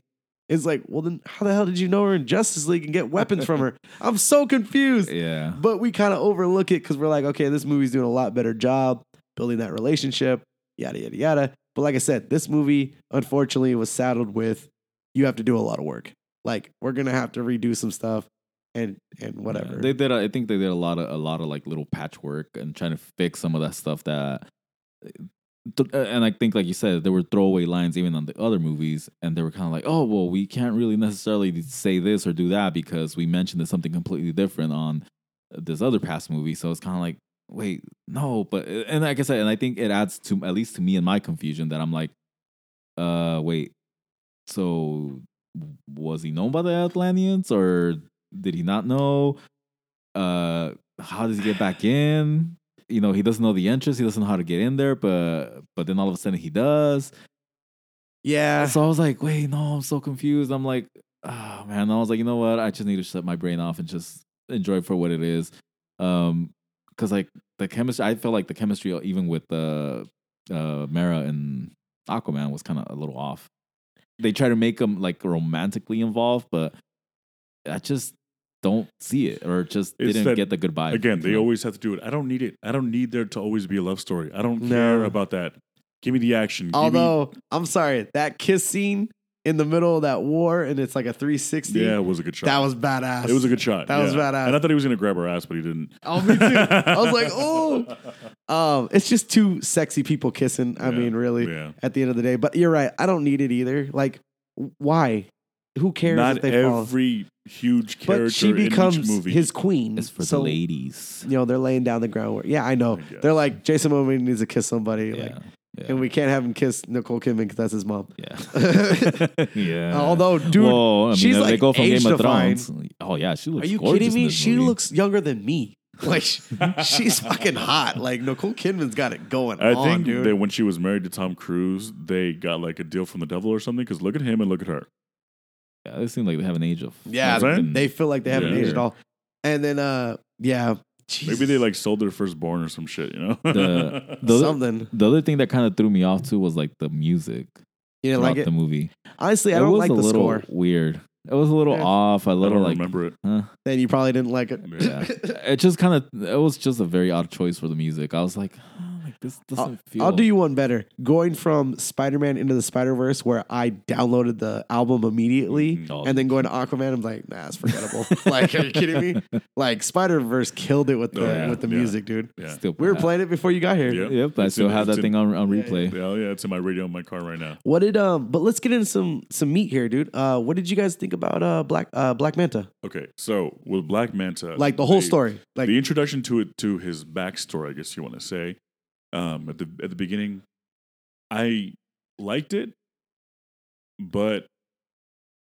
It's like, well, then how the hell did you know her in Justice League and get weapons from her? [laughs] I'm so confused. yeah. But we kind of overlook it because we're like, okay, this movie's doing a lot better job building that relationship, yada, yada, yada. But like I said, this movie, unfortunately, was saddled with you have to do a lot of work. Like, we're going to have to redo some stuff and and whatever. Yeah, they did. I think they did a lot of a lot of like little patchwork and trying to fix some of that stuff that. Th- And I think, like you said, there were throwaway lines even on the other movies, and they were kind of like, "Oh, well, we can't really necessarily say this or do that because we mentioned something completely different on this other past movie." So it's kind of like, wait, no, but and like I said, and I think it adds to at least to me and my confusion that I'm like, uh, wait, so was he known by the Atlanteans or did he not know? Uh, how does he get back in? You know, he doesn't know the entrance. He doesn't know how to get in there, but but then all of a sudden he does. yeah. So I was like, wait, no, I'm so confused. I'm like, oh man. I was like, you know what? I just need to shut my brain off and just enjoy it for what it is. Um, because like the chemistry, I felt like the chemistry even with the uh, Mera and Aquaman was kind of a little off. They try to make them like romantically involved, but I just don't see it or just It's didn't that- get the good vibe. Again, they you always have to do it. I don't need it. I don't need there to always be a love story. I don't No. care about that. Give me the action. Give me- Although, I'm sorry, that kiss scene in the middle of that war and it's like a 360. yeah, it was a good shot. That was badass. It was a good shot. That was yeah. badass. And I thought he was gonna grab her ass, but he didn't. Oh, me too. I was like, [laughs] oh. Um, it's just two sexy people kissing. I Yeah, mean, really, yeah. at the end of the day. But you're right. I don't need it either. Like, why? Who cares Not if they fall? every huge character But she in each becomes movie. his queen. It's for so, the ladies. You know, they're laying down the groundwork. Yeah, I know. I. They're like, Jason Momoa needs to kiss somebody. Like, Yeah. Yeah. And we can't have him kiss Nicole Kidman because that's his mom. yeah. [laughs] [laughs] yeah. Although, dude, Whoa, I mean, she's they like go from Game of age-defying. Thrones. Oh yeah, she looks. Are you gorgeous kidding me? She movie. looks younger than me. [laughs] Like she's fucking hot. Like Nicole Kidman's got it going I on, think dude. that when she was married to Tom Cruise, they got like a deal from the devil or something. Because look at him and look at her. Yeah, they seem like they have an age of. yeah, Right? they feel like they haven't Yeah. aged at all. And then, uh, yeah, Maybe they like sold their firstborn or some shit. You know. The- the- [laughs] something. The other thing that kind of threw me off too was like the music You didn't like it. the movie. Honestly, I it don't was like a the little score. weird. It was a little Yeah. off. A I little don't like, remember it. huh? Then you probably didn't like it. Yeah. [laughs] it just kind of. It was just a very odd choice for the music. I was like this doesn't feel. I'll do you one better. Going from Spider Man into the Spider Verse, where I downloaded the album immediately. Oh. and then going to Aquaman, I'm like, nah, it's forgettable. [laughs] like, are you kidding me? [laughs] Like Spider Verse killed it with the Oh, yeah, with the yeah. music, dude. Yeah. Still, We were playing it before you got here. Yep. Yep, I still in- have that in- thing on on replay. Yeah, yeah, it's in my radio in my car right now. What did um? But let's get into some some meat here, dude. Uh, what did you guys think about uh Black uh Black Manta? Okay, so with Black Manta, Like the whole they- story, like the introduction to it to his backstory, I guess you want to say. Um, at the at the beginning, I liked it, but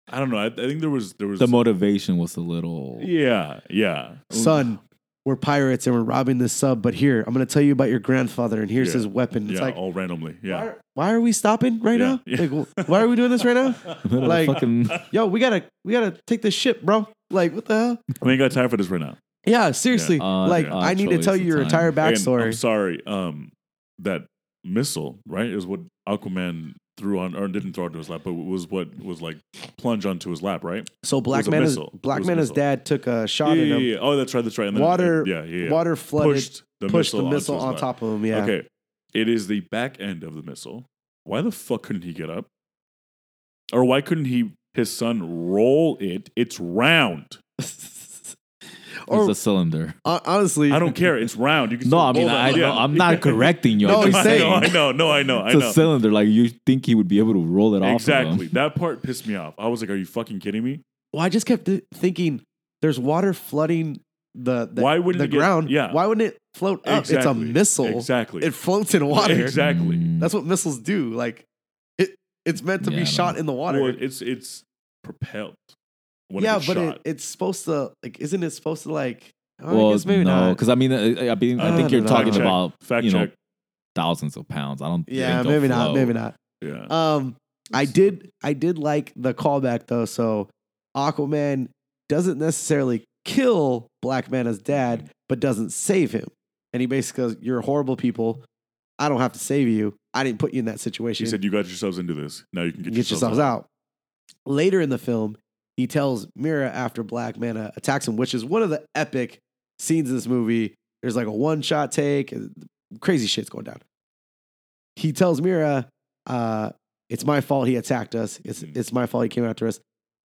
I don't know. I, I think there was there was The motivation was a little. yeah yeah son. We're pirates and we're robbing this sub, but here I'm gonna tell you about your grandfather, and here's Yeah. his weapon. It's yeah like, all randomly yeah. why, why are we stopping right Yeah, now? yeah. Like, why are we doing this right now? [laughs] Like, Like- fucking. Yo, we gotta we gotta take this ship, bro. Like, what the hell? I ain't got time for this right now. Yeah, seriously. Uh, like, yeah. I need to tell you your time. entire And backstory. I'm sorry. Um, that missile right is what Aquaman threw on or didn't throw onto his lap, but was what was like plunge onto his lap, right? So Black was a Manta's Black was Manta's dad took a shot yeah, at him. yeah. Oh, that's right. That's right. And then Water- yeah, yeah, yeah. Water flooded, pushed the pushed missile, the missile on lap. top of him. Yeah. Okay, it is the back end of the missile. Why the fuck couldn't he get up? Or why couldn't he his son roll it? It's round. [laughs] It's a cylinder. hon- honestly, I don't care. It's round. You can No, I mean, I, on. Yeah. no, I'm not [laughs] correcting you. No, I'm he's just [laughs] I know, saying- I know, no, I know, I It's know. a cylinder. Like you think he would be able to roll it off? Exactly. Of him. That part pissed me off. I was like, "Are you fucking kidding me?" Well, I just kept th- thinking there's water flooding the the, Why wouldn't the it get- ground. yeah. Why wouldn't it float up? It's a missile. Exactly. It floats in water. Exactly. Mm. That's what missiles do. Like it it's meant to Yeah, be shot know. in the water. Well, it's it's propelled. When yeah, it gets but shot. it, it's supposed to like isn't it supposed to like oh, well, I guess maybe no, not. because I mean, I, I mean, I Uh, think you're no, talking no. Fact about fact you know check. thousands of pounds. I don't. Yeah, think they'll maybe not, maybe not. yeah. Um I did I did like the callback though. So Aquaman doesn't necessarily kill Black Manta's dad, but doesn't save him. And he basically goes, You're horrible people. I don't have to save you. I didn't put you in that situation. She said, "You got yourselves into this. Now you can get, get yourselves out. Later in the film, he tells Mera after Black Manta attacks him, which is one of the epic scenes in this movie. There's like a one shot take, and crazy shit's going down. He tells Mera, uh, "It's my fault he attacked us. It's Mm. it's my fault he came after us.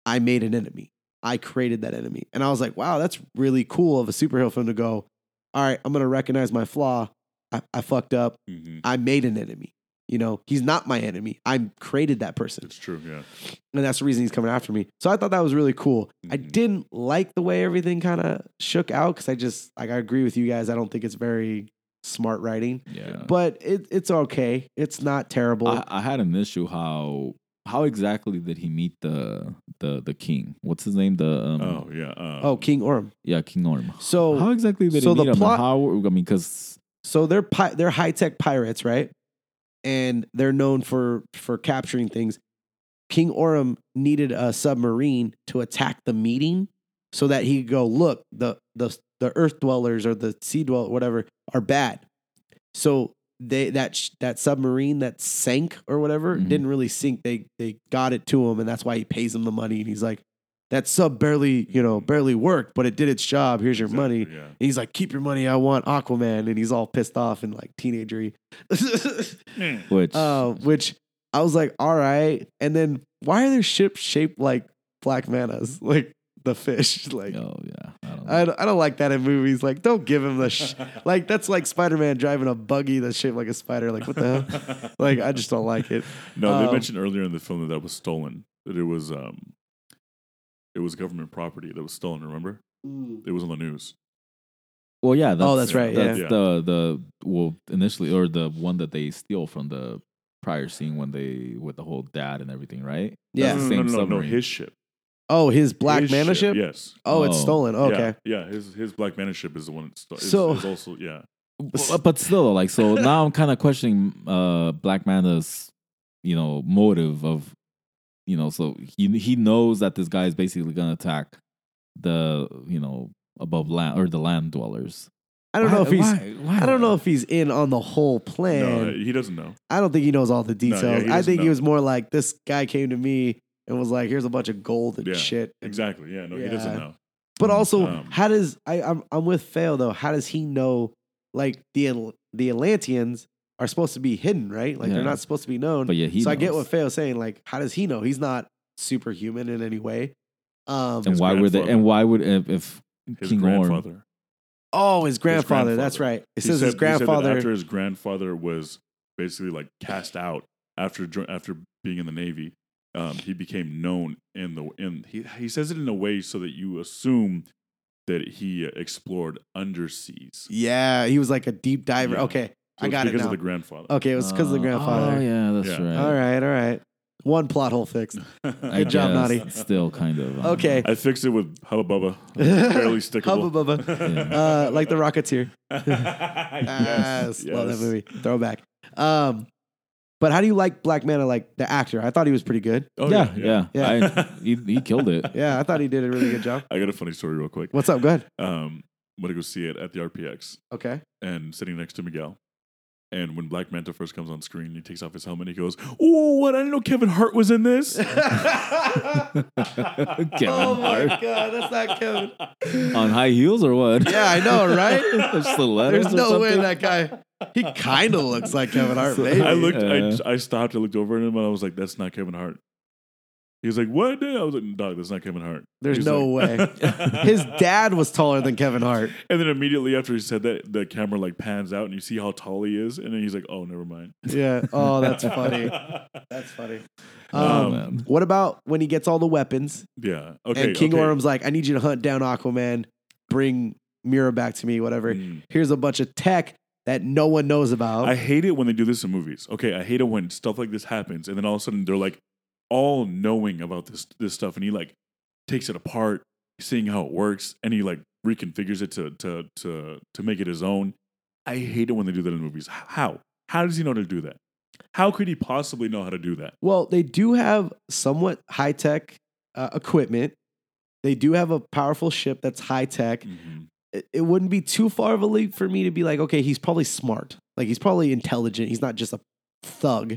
I made an enemy. I created that enemy." And I was like, "Wow, that's really cool of a superhero film to go. All right, I'm gonna recognize my flaw. I, I fucked up. hmm I made an enemy. You know, he's not my enemy. I created that person." It's true. Yeah. and that's the reason he's coming after me. So I thought that was really cool. I Mhm. didn't like the way everything kind of shook out because I just like I agree with you guys. I don't think it's very smart writing, Yeah, but it, it's okay. It's not terrible. I, I had an issue how how exactly did he meet the the the king? What's his name? The um, Oh yeah. Um, oh, King Orm. yeah, King Orm. So how exactly did so he meet the him? plot- How I mean, because so they're pi- they're high tech pirates, right? And they're known for for capturing things. King Orm needed a submarine to attack the meeting so that he could go, look, the the the earth dwellers or the sea dwell whatever, are bad. So they that sh- that submarine that sank or whatever Mhm. didn't really sink. They they got it to him, and that's why he pays him the money. And he's like, that sub barely you know barely worked, but it did its job. Here's your money. Yeah. And he's like, keep your money. I want Aquaman. And he's all pissed off and like teenagery. [laughs] which uh, which I was like, all right. And then why are their ships shaped like black mantas? [laughs] Like the fish. [laughs] Like oh yeah, I don't. I, don't- I don't like that in movies. Like, don't give him the sh- like. That's like Spider Man driving a buggy that's shaped like a spider. Like, what the hell? Like, I just don't like it. No, they Um, mentioned earlier in the film that that was stolen. That it was um It was government property that was stolen. Remember? It was on the news. Well, yeah. That's, Oh, that's right, That's yeah. the the well initially or the one that they steal from the prior scene when they with the whole dad and everything, right? Yeah. That's no, the no, same no, no, no, his ship. Oh, his Black His Manta ship? Yes. Oh, it's Oh. stolen. Okay. Yeah, yeah, his his Black Manta ship is the one. That's sto- So- is also yeah. But, but still, like, so [laughs] now I'm kind of questioning uh Black Manta's, you know, motive of, you know, so he he knows that this guy is basically gonna attack the, you know, above land or the land dwellers. I don't know if he's. Why- why- I don't know if he's in on the whole plan. No, he doesn't know. I don't think he knows all the No, yeah, details. I doesn't think he was more like this guy came to me and was like, "Here's a bunch of gold and Yeah, shit." And- Exactly. Yeah. No, he doesn't Yeah. know. But also, Um, how does I? I'm I'm with Feo though. How does he know? Like the the Atlanteans are supposed to be hidden, right? Like Yeah. they're not supposed to be known. But yeah, he so I get what Feo's saying. Like, how does he know? He's not superhuman in any way. Um, And why were they? And why would if, if His King Orm? grandfather. oh, his grandfather. That's grandfather. right. It He says said- his he said that grandfather. after his grandfather was basically like cast out after after being in the navy, um, he became known in the in he he says it in a way so that you assume that he uh, explored underseas. yeah, he was like a deep diver. Yeah. Okay, So I it's got it because now. of the grandfather. okay, it was because of the Uh, grandfather. Oh yeah, that's Yeah. right. All right, all right. One plot hole fixed. [laughs] Good job, guess Nadi. Still kind of. uh, Okay. I fixed it with Hubba Bubba. [laughs] Barely stickable. Hubba Bubba. [laughs] Uh, like the Rocketeer. Yes, love that movie. Throwback. Um, but how do you like Black Manta, like the actor? I thought he was pretty good. Oh, yeah, yeah. Yeah. I, he, he killed it. Yeah, I thought he did a really good job. I got a funny story real quick. What's up? Go ahead. Um, I'm gonna go see it at the RPX Okay. and sitting next to Miguel. And when Black Manta first comes on screen, he takes off his helmet. And He goes, "Oh, what? I didn't know Kevin Hart was in this." [laughs] [laughs] Kevin oh my Hart god, that's not Kevin. on high heels or what? Yeah, I know, right? [laughs] Stilettos There's or no way that guy. He kind of looks like Kevin Hart. So- Maybe. I looked, Yeah. I, I stopped, I looked over at him, and I was like, "That's not Kevin Hart." He was like, "What?" I was like, "Dog, that's not Kevin Hart." There's no like- way. [laughs] His dad was taller than Kevin Hart. And then immediately after he said that, the camera like pans out, and you see how tall he is, and then he's like, "Oh, never mind." Yeah. Oh, that's funny. [laughs] That's funny. Oh, Um, what about when he gets all the weapons Yeah. Okay. and King okay. Orm's like, I need you to hunt down Aquaman, bring Mera back to me, whatever. Mm. Here's a bunch of tech that no one knows about. I hate it when they do this in movies. Okay, I hate it when stuff like this happens, and then all of a sudden they're like all knowing about this this stuff, and he like takes it apart, seeing how it works, and he like reconfigures it to to to to make it his own. I hate it when they do that in movies. How? How does he know how to do that? How could he possibly know how to do that? well, they do have somewhat high tech uh, equipment. They do have a powerful ship that's high tech. It, it wouldn't be too far of a leap for me to be like, okay, he's probably smart. Like he's probably intelligent. He's not just a thug.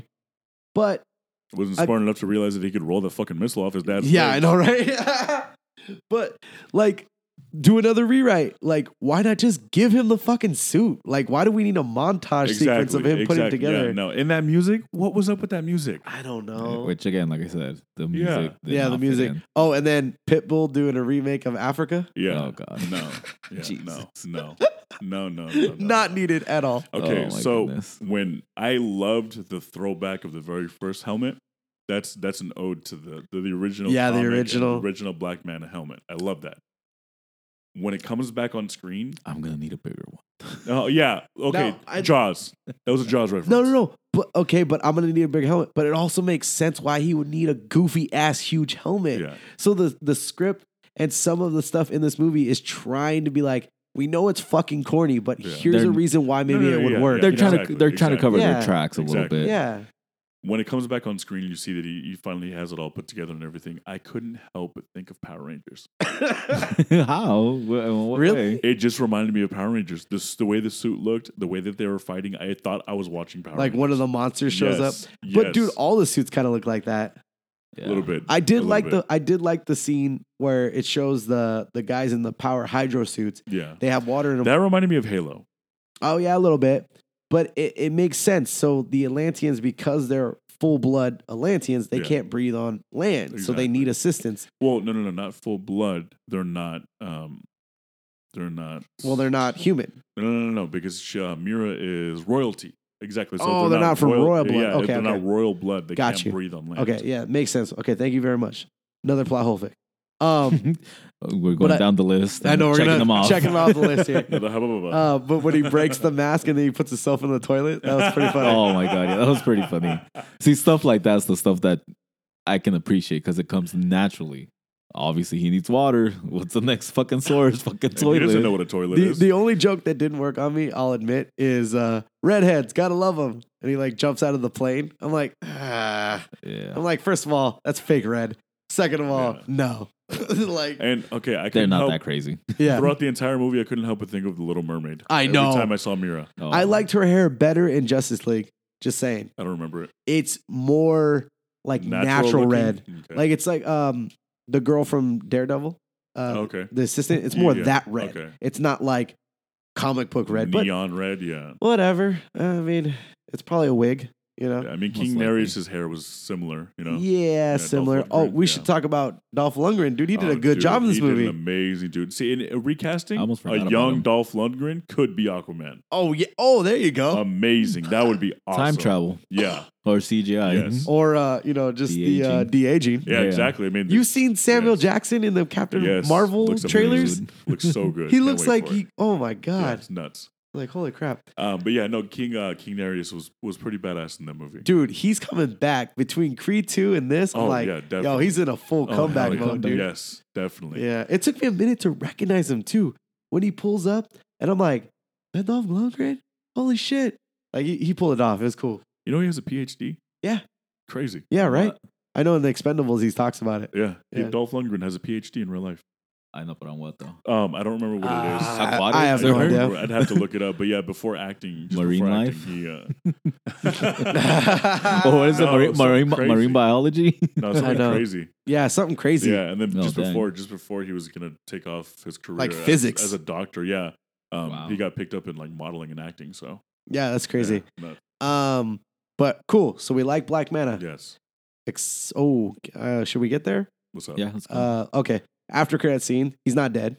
But Wasn't I- smart enough to realize that he could roll the fucking missile off his dad's. yeah, I know, right? [laughs] but like, do another rewrite. Like, why not just give him the fucking suit? Like, why do we need a montage sequence of him putting it together? Yeah, no, in that music, what was up with that music? I don't know. Which again, like I said, the music. did yeah, the music. in. Oh, and then Pitbull doing a remake of Africa. Yeah. Oh, God. No. [laughs] Yeah, Jesus. no. No. No. No. No. no. Not needed at all. Okay, Oh, so goodness. when I loved the throwback of the very first helmet, that's that's an ode to the the, the original. Yeah, the comic and original. original Black Manta helmet. I love that. When it comes back on screen, I'm gonna need a bigger one. [laughs] oh yeah, okay, No, I- Jaws. That was a Jaws reference. No, no, no. But okay, but I'm gonna need a big helmet. But it also makes sense why he would need a goofy ass huge helmet. Yeah, So the the script and some of the stuff in this movie is trying to be like, we know it's fucking corny, but Yeah. here's a They're- reason why maybe no, no, it would yeah, work. They're you trying? Exactly, to they're trying to cover exactly. their tracks a little bit. Yeah. When it comes back on screen, you see that he, he finally has it all put together and everything. I couldn't help but think of Power Rangers. [laughs] How? What Really? way? It just reminded me of Power Rangers. This the way the suit looked, the way that they were fighting. I thought I was watching Power like Rangers. one of the monsters shows Yes, up. But yes. dude, all the suits kind of look like that. Yeah. a little bit. I did like bit. the I did like the scene where it shows the the guys in the power hydro suits. yeah. They have water in them. That reminded me of Halo. Oh yeah, a little bit, but it, it makes sense. So the Atlanteans, because they're full blood Atlanteans, they Yeah. can't breathe on land, so they need assistance. Well, no, no, no, not full blood. They're not. Um, they're not. Well, they're not human. No, no, no, no, because uh, Mera is royalty. Exactly. So Oh, they're not from royal blood. Yeah, Okay, they're okay. not royal blood. They Got can't you. breathe on land. Okay, yeah, makes sense. Okay, thank you very much. Another plot hole fix. Um, [laughs] We're going I- down the list. I know we're checking gonna them off. checking them off the list here. [laughs] Yeah, the hubba bubba. Uh, but when he breaks the mask and then he puts himself in the toilet, that was pretty funny. [laughs] oh my god, yeah, that was pretty funny. See, stuff like that's the stuff that I can appreciate because it comes naturally. Obviously, he needs water. What's the next fucking source? Fucking He doesn't know what a toilet The, is. the only joke that didn't work on me, I'll admit, is uh, redheads gotta love them, and he like jumps out of the plane. I'm like, ah. yeah, I'm like, first of all, that's fake red. Second of all, Yeah. no. [laughs] like, and okay, I they're couldn't help, that crazy. [laughs] yeah. Throughout the entire movie, I couldn't help but think of the Little Mermaid. I know. Every know. time I saw Mera, Oh. I liked her hair better in Justice League. Just saying, I don't remember it. it's more like natural, looking? red. Okay. Like it's like um the girl from Daredevil. Uh, okay, the assistant. It's more Yeah, that red. okay. It's not like comic book red, but neon red. Yeah. whatever. I mean, it's probably a wig. You know. Yeah, I mean, King likely. Nereus' hair was similar. You know. Yeah, Dolph similar. oh, we yeah. should talk about Dolph Lundgren, dude. He did Oh, a good dude, job in this he did movie. an amazing dude. See, in a recasting, a young. Dolph Lundgren could be Aquaman. oh yeah. Oh, there you go. Amazing. That would be [laughs] awesome. time travel Yeah. [laughs] or CGI. Yes. or uh, you know, just the uh, De-aging. Yeah, Yeah. exactly. I mean, you've seen Samuel Yes. Jackson in the Captain yes, Marvel looks trailers? amazing. looks so good. [laughs] He Can't looks like he. Oh my Yeah, god! it's nuts. Like holy crap, Um, but yeah, no, King uh, King Nereus was was pretty badass in that movie. dude! He's coming back between Creed two and this. I'm Oh, like, yeah, yo, he's in a full Oh, comeback yeah. mode, dude. Yes, definitely. Yeah, it took me a minute to recognize him too when he pulls up, and I'm like, that Dolph Lundgren? Holy shit! Like he, he pulled it off. It was cool. You know he has a PhD. Yeah. Crazy. Yeah, right. I know in the Expendables he talks about it. Yeah. Yeah. Dolph Lundgren has a PhD in real life. I know, but on what though? Um, I don't remember what it is. Ah, Aquatic? I have I no idea. I'd have to look it up. But yeah, before acting, just Marine before life? Acting, he, uh, [laughs] [laughs] oh, what is it? Marine, marine, crazy. marine biology? no, [laughs] something know. crazy. Yeah, something crazy. Yeah, and then Oh, just dang. before, just before he was gonna take off his career, Like as- physics. as, a doctor. Yeah, um, Wow. he got picked up in like modeling and acting. So Yeah, that's crazy. Yeah, nuts. Um, but cool. So we like Black Manta. yes. Ex- oh, uh, should we get there? What's up? yeah, let's go. Uh, okay. After credit scene, he's not dead.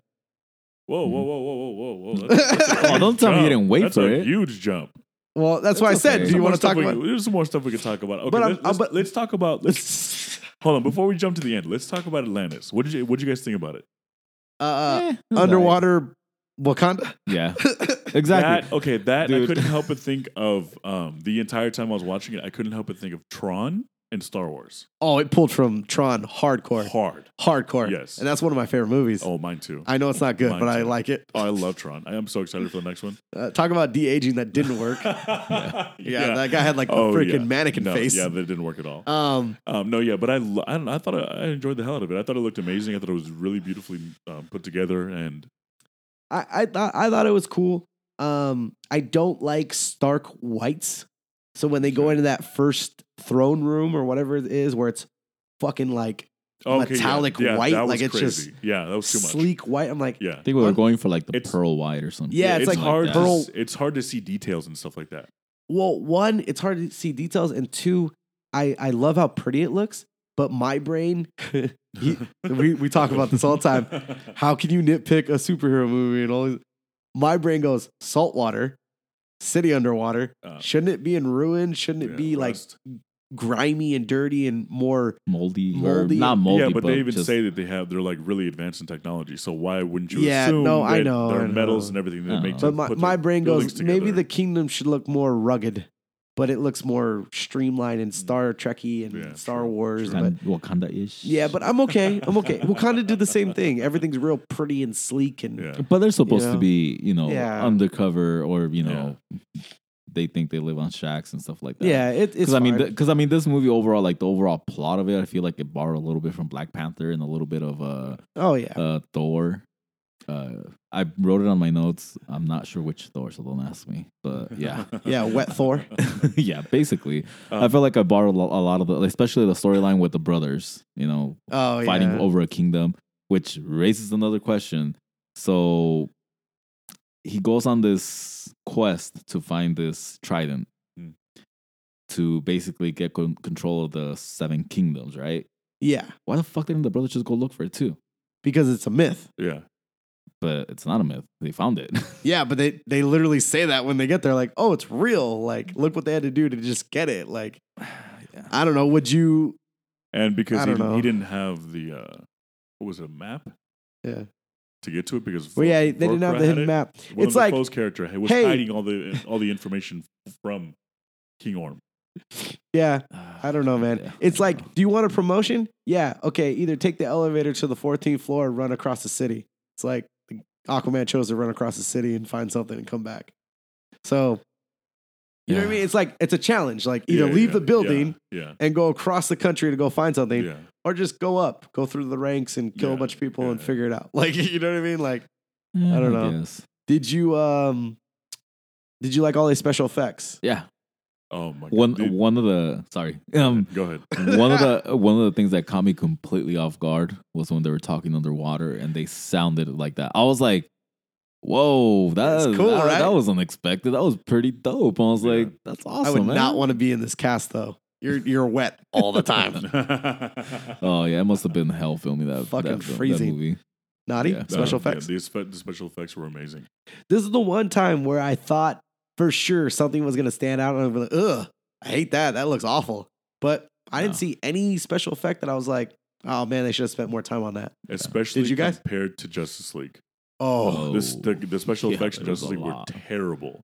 Whoa, whoa, whoa, whoa, whoa, whoa, whoa! That's, [laughs] that's a Oh, don't tell me you didn't wait that's for a it. Huge jump. Well, that's, why I said. okay. Do you want to stuff talk we- about? There's some more stuff we could talk about. Okay, But let's, let's, but- let's talk about. Let's [laughs] hold on before we jump to the end. Let's talk about Atlantis. What did you What did you guys think about it? Uh, uh, Eh, it was underwater Wakanda. alright. Yeah, [laughs] exactly. That okay. That I couldn't help but think of um, the entire time I was watching it. I couldn't help but think of Tron and Star Wars. oh, it pulled from Tron hardcore. Hard. Hardcore. Yes. And that's one of my favorite movies. Oh, mine too. I know it's not good, Mine but I too. like it. Oh, I love Tron. I am so excited for the next one. [laughs] Uh, talk about de aging that didn't work. [laughs] yeah. yeah, that guy had like a Oh, freaking yeah. mannequin No, face. Yeah, that didn't work at all. Um, Um, no, yeah, but I, lo- I, don't know, I thought I, I enjoyed the hell out of it. I thought it looked amazing. I thought it was really beautifully um, put together, and I, I thought I thought it was cool. Um, I don't like stark whites. So when they go into that first throne room or whatever it is, where it's fucking like okay. Metallic yeah, white, that was like it's just yeah, that was too much. sleek white, I'm like, Yeah, I think we were Un- going for like the It's- pearl white or something. Yeah, it's it's like hard. that. to, pearl- s- it's hard to see details and stuff like that. well, one, it's hard to see details, and two, I I love how pretty it looks, but my brain, [laughs] he- we we talk about this all the time. [laughs] How can you nitpick a superhero movie and all? These? My brain goes saltwater, city underwater. Uh, Shouldn't it be in ruin? Shouldn't it yeah, be like rust. Grimy and dirty and more? moldy, Moldy. or not moldy, yeah, but, they even just, say that they have they're like really advanced in technology. So why wouldn't you Yeah, assume no, I know, there I are metals and everything that I make But my, my brain buildings goes maybe the kingdom should look more rugged, but it looks more streamlined and mm. Star Trekky and Yeah, Star true, Wars. true. But and Wakanda ish. yeah, but I'm okay. I'm okay. Wakanda did the same thing. Everything's real pretty and sleek and yeah. but they're supposed You to be, you know, Yeah. undercover or you know, they think they live on shacks and stuff like that. yeah, it, it's. Because I mean, fine. because I mean, this movie overall, like the overall plot of it, I feel like it borrowed a little bit from Black Panther and a little bit of uh, oh yeah, uh Thor. Uh, I wrote it on my notes. I'm not sure which Thor, so don't ask me. But yeah, [laughs] yeah, wet Thor. [laughs] yeah. Basically, I Um, feel like I borrowed a a lot of the, especially the storyline with the brothers. You know, Oh fighting yeah. over a kingdom, which raises another question. So he goes on this quest to find this trident Hmm. to basically get con- control of the seven kingdoms, right? Yeah, Why the fuck didn't the brothers just go look for it too? because it's a myth. yeah. But it's not a myth. They found it. [laughs] Yeah, but they they literally say that when they get there, like, oh, it's real. Like, look what they had to do to just get it. Like, [sighs] I don't know. Would you? And because he didn't, know. he didn't have the uh, what was it a map Yeah. To get to it because Well, yeah, they didn't have the hidden it. map. One It's like, Dafoe's character was hey- hiding all the all the information from King Orm. yeah, [sighs] I don't know, man. Yeah. It's like, do you want a promotion? Yeah, okay. Either take the elevator to the 14th floor or run across the city. It's like Aquaman chose to run across the city and find something and come back. So, you know what I mean? It's like it's a challenge. Like either Yeah, leave yeah, the building Yeah, and go across the country to go find something, yeah. Or just go up, go through the ranks and kill a bunch of people and figure it out. [laughs] Like you know what I mean? Like, Yeah, I don't know. guess. did you um, did you like all these special effects? Yeah. Oh my god. One Dude, one of the sorry. Um [laughs] go ahead. one of the [laughs] one of the things that caught me completely off guard was when they were talking underwater and they sounded like that. I was like, "Whoa, That's that's cool, that, right? that was unexpected. That was pretty dope." I was Yeah. like, "That's awesome." I would man. not want to be in this cast though. You're you're wet all the time. [laughs] [laughs] Oh yeah, it must have been hell filming that Fucking that, film- freezing. That movie. Naughty Yeah. special Um, yeah, effects. these spe- the special effects were amazing. This is the one time where I thought for sure something was gonna stand out, and I'd be like, "Ugh, I hate that. That looks awful." But I didn't No. see any special effect that I was like, "Oh man, they should have spent more time on that." Especially Did you guys? compared to Justice League. Oh, This the, the special Yeah, effects in there was Justice a League were terrible.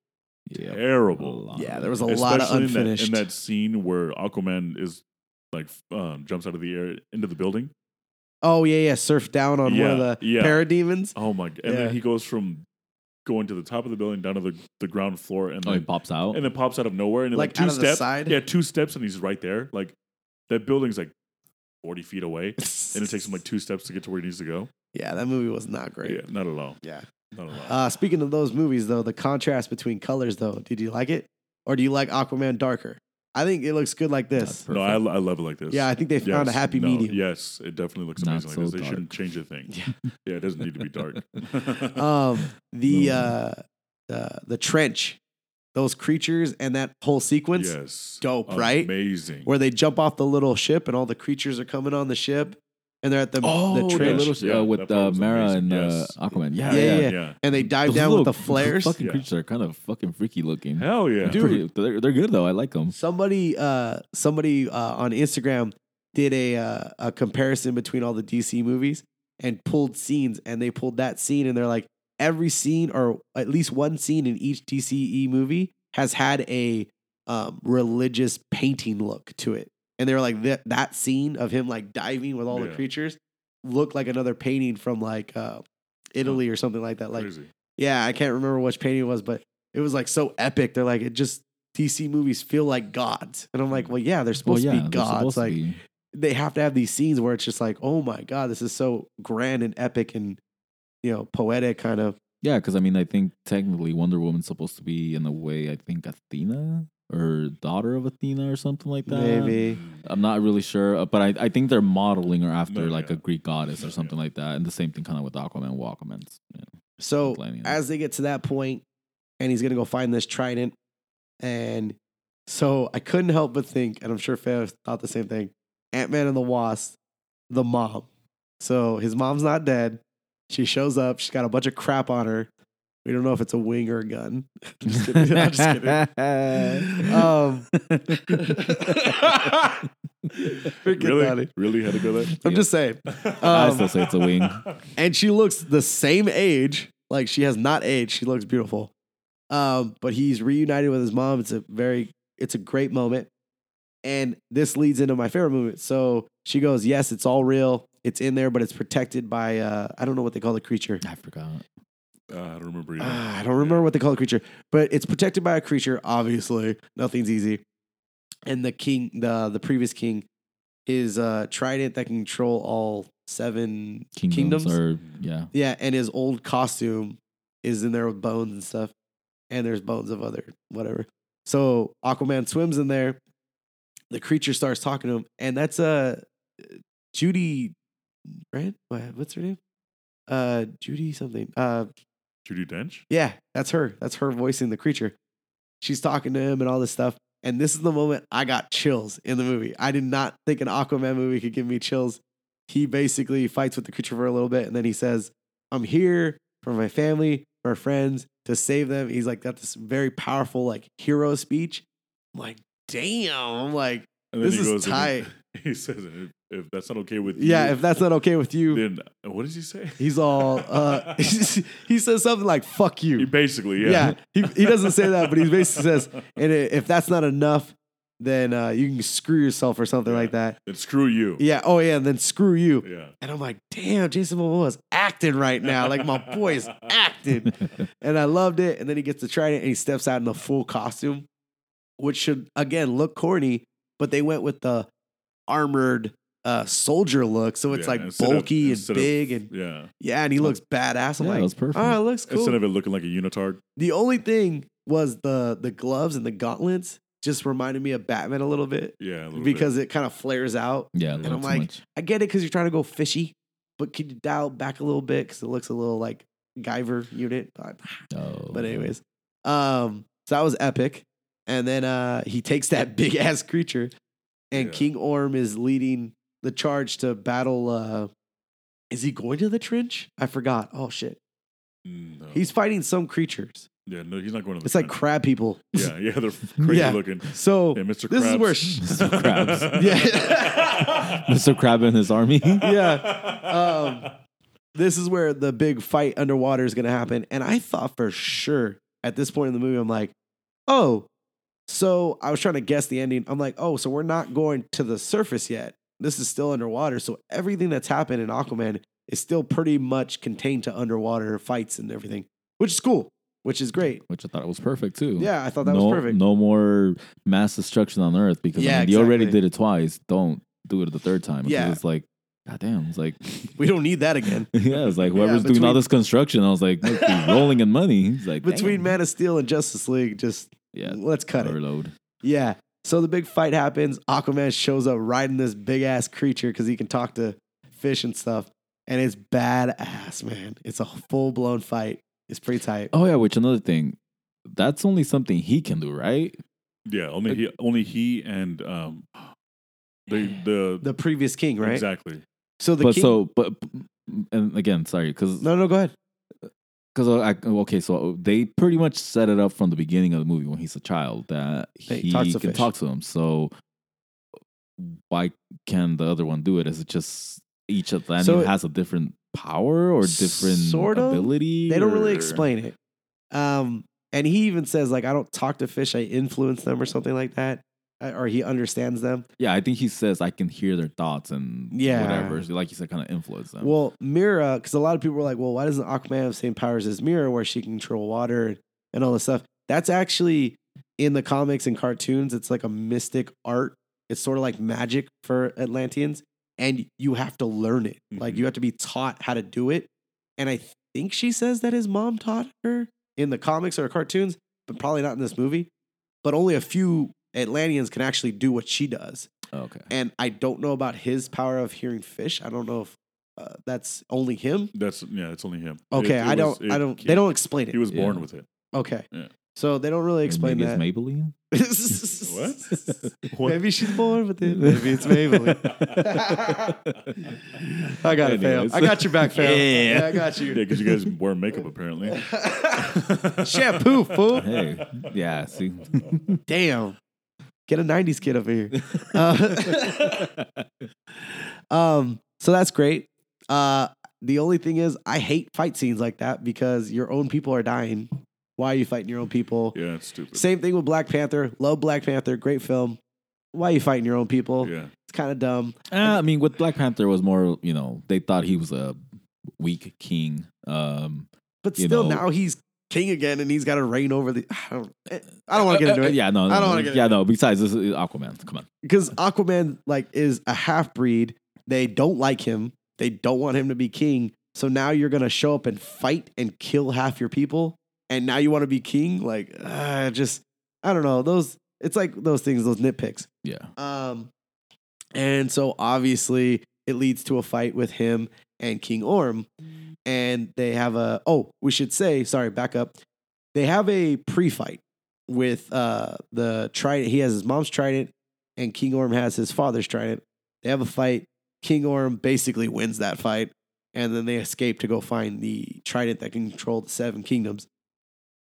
Yeah, Terrible. Yeah, there was a lot of Especially in that, unfinished. in that scene where Aquaman is like um, jumps out of the air into the building. oh yeah, yeah. Surf down on one of the yeah. parademons. Oh my god! And Yeah. then he goes from going to the top of the building down to the, the ground floor, and Oh, he pops out. and then pops out of nowhere, and then, Like, like, two out of the steps. side? Yeah, two steps, and he's right there. Like that building's like forty feet away, and it takes him like [laughs] two steps to get to where he needs to go. yeah, that movie was not great. Yeah, not at all. Yeah. Not at all. Uh, speaking of those movies, though, the contrast between colors, though, did you like it, or do you like Aquaman darker? I think it looks good like this. no, I, I love it like this. Yeah, I think they found a happy no, medium. Yes, it definitely looks Not amazing like so this. They dark. shouldn't change a thing. Yeah. [laughs] yeah, it doesn't need to be dark. [laughs] Um, the uh, uh, the trench, those creatures, and that whole sequence yes. dope, right? Amazing. where they jump off the little ship and all the creatures are coming on the ship, and they're at the oh, the the trench, little Yeah, uh, with uh, Mera amazing. and Yes. uh, Aquaman. Yeah, Yeah, yeah. yeah. yeah. and they dive Those down little with the flares. Fucking Yeah. creatures are kind of fucking freaky looking. Hell yeah. They're pretty- they're, they're good though. I like them. Somebody, uh, somebody uh, on Instagram did a uh, a comparison between all the DC movies and pulled scenes, and they pulled that scene, and they're like, every scene or at least one scene in each DCE movie has had a um, religious painting look to it, and they were like that that scene of him like diving with all the creatures looked like another painting from like uh, Italy or something like that. Like, Crazy. yeah, I can't remember which painting it was, but it was like so epic. They're like, it just DC movies feel like gods, and I'm like, well, yeah, they're Well, supposed yeah, to be gods. Like be. they have to have these scenes where it's just like, oh my god, this is so grand and epic and you know poetic kind of. Yeah, because I mean, I think technically Wonder Woman's supposed to be in a way. I think Athena or daughter of Athena or something like that. Maybe I'm not really sure, uh, but I, I think they're modeling her after No, like yeah. a Greek goddess No, or something like that, and the same thing kind of with Aquaman. Well, Aquaman's yeah, so. complaining. As they get to that point, and he's gonna go find this trident, and so I couldn't help but think, and I'm sure Faye thought the same thing. Ant Man and the Wasp, the mom. So his mom's not dead. She shows up. She's got a bunch of crap on her. We don't know if it's a wing or a gun. [laughs] Just kidding. [laughs] I'm just kidding. Um, [laughs] really? naughty. Really had to go there? I'm just saying. I Um, still say it's a wing. and she looks the same age. Like she has not aged. She looks beautiful. Um, but he's reunited with his mom. It's a very, it's a great moment. And this leads into my favorite moment. So she goes, "Yes, it's all real. It's in there, but it's protected by uh, I don't know what they call the creature. I forgot. Uh, I don't remember either. Ah, I don't remember what they call the creature, but it's protected by a creature. Obviously, nothing's easy. And the king, the the previous king, is uh, trident that can control all seven Kingdoms, kingdoms. or yeah, Yeah, and his old costume is in there with bones and stuff. And there's bones of other whatever. So Aquaman swims in there. The creature starts talking to him, and that's uh Judy right? What's her name? Uh Judy something. Uh Judi Dench? yeah, that's her. That's her voicing the creature. She's talking to him and all this stuff. And this is the moment I got chills in the movie. I did not think an Aquaman movie could give me chills. He basically fights with the creature for a little bit and then he says, I'm here for my family, for friends, to save them. He's like, got this very powerful, like, hero speech. I'm like, damn. I'm like, This is and [laughs] [laughs] he- says, if, if that's not okay with you, Yeah, if that's not okay with you, then what does he say? he's all. Uh, [laughs] he says something like "fuck you. He basically, Yeah, yeah. he he doesn't say that, but he basically [laughs] says, "And if that's not enough, then uh, you can screw yourself or something Yeah. like that." Then screw you. Yeah. Oh yeah, and then screw you. Yeah. And I'm like, damn, Jason Momoa is acting right now. Like my boy is acting. And I loved it. And then he gets to try it and he steps out in the full costume, which should again look corny, but they went with the armored uh soldier look. So it's Yeah, like instead of- bulky and instead of- big and Yeah. yeah, and he looks badass. I'm Yeah, like, it was perfect. Oh, it looks cool. Instead of it looking like a unitard. the only thing was the the gloves and the gauntlets just reminded me of Batman a little bit Yeah. A little because it kind of flares out. Yeah, a And little I'm too like, much. I get it because you're trying to go fishy, but can you dial back a little bit because it looks a little like Guyver unit. But, Oh. but anyways, um, so that was epic. And then uh, he takes that [laughs] big ass creature, and Yeah. King Orm is leading the charge to battle. Uh, is he going to the trench? I forgot. Oh shit. No. he's fighting some creatures. yeah. No, he's not going to. The It's like crab people. Yeah. Yeah. They're [laughs] crazy Yeah. looking. So Yeah, Mr. this is where Krabs. [laughs] Krabs. yeah. [laughs] Mr. Crab and his army. yeah. Um, this is where the big fight underwater is going to happen. And I thought for sure at this point in the movie, I'm like, oh, so I was trying to guess the ending. I'm like, oh, so we're not going to the surface yet. This is still underwater. So everything that's happened in Aquaman is still pretty much contained to underwater fights and everything, which is cool, which is great. Which I thought was perfect too. Yeah, I thought that no, was perfect. No more mass destruction on Earth because Yeah, I mean, you already did it twice. Don't do it the third time. Yeah. it's like, God damn. It's like, [laughs] We don't need that again. [laughs] yeah, it's like whoever's doing all this construction, I was like, [laughs] rolling in money. He's like, Between damn. Man of Steel and Justice League, just yeah, let's cut it. overload. Yeah. So the big fight happens. Aquaman shows up riding this big ass creature because he can talk to fish and stuff. And it's badass, man. It's a full blown fight. It's pretty tight. Oh yeah, which another thing, that's only something he can do, right? Yeah. Only he. Only he and um, [sighs] the the, The previous king, right? exactly. So the but king. so, but and again, sorry, because no, no, go ahead. Because I okay, so they pretty much set it up from the beginning of the movie when he's a child that That he can fish. talk to him. So why can the other one do it? Is it just each Atlantean So has a different power or different Sort of. ability? They don't really explain it. Um, and he even says like, I don't talk to fish. I influence them or something like that, Uh, or he understands them. Yeah, I think he says I can hear their thoughts and Yeah. whatever. So like you said, kind of influence them. Well, Mera, because a lot of people were like, well, why doesn't Aquaman have the same powers as Mera, where she can control water and all this stuff? That's actually in the comics and cartoons. It's like a mystic art. It's sort of like magic for Atlanteans, and you have to learn it. Like Mhm. you have to be taught how to do it. And I think she says that his mom taught her in the comics or cartoons, but probably not in this movie. But only a few Atlanteans can actually do what she does. okay. And I don't know about his power of hearing fish. I don't know if uh, that's only him. That's yeah. It's only him. Okay, It- it I don't. was- I don't. he- They don't explain it. He it. was born Yeah. with it. Okay, Yeah. so they don't really explain Maybe that. it's Maybelline. [laughs] [laughs] What? Maybe she's born with it. Maybe it's Maybelline. [laughs] I got it, fam. I got your back, fam. Yeah. Yeah, I got you. Yeah, you. because you guys wear makeup apparently. Shampoo, fool. hey, yeah. See, Damn. Get a '90s kid over here. [laughs] Uh, [laughs] um, so that's great. Uh, the only thing is, I hate fight scenes like that because your own people are dying. Why are you fighting your own people? Yeah, it's stupid. Same thing with Black Panther. Love Black Panther. Great film. Why are you fighting your own people? Yeah. It's kind of dumb. Uh, I mean, with Black Panther was more, you know, they thought he was a weak king. Um, But still, know- now he's king again and he's got to reign over the. [sighs] I don't, I don't want to get into uh, it. Yeah, no, I don't wanna no. get Yeah, into no. Besides, this is Aquaman. Come on. because Aquaman like is a half breed. They don't like him. They don't want him to be king. So now you're gonna show up and fight and kill half your people, and now you want to be king? Like, uh, just I don't know. Those it's like those things, those nitpicks. Yeah. Um, and so obviously it leads to a fight with him and King Orm, and they have a. Oh, we should say sorry. Back up. They have a pre-fight with uh the trident. He has his mom's trident, and King Orm has his father's trident. They have a fight. King Orm basically wins that fight, and then they escape to go find the trident that can control the seven kingdoms.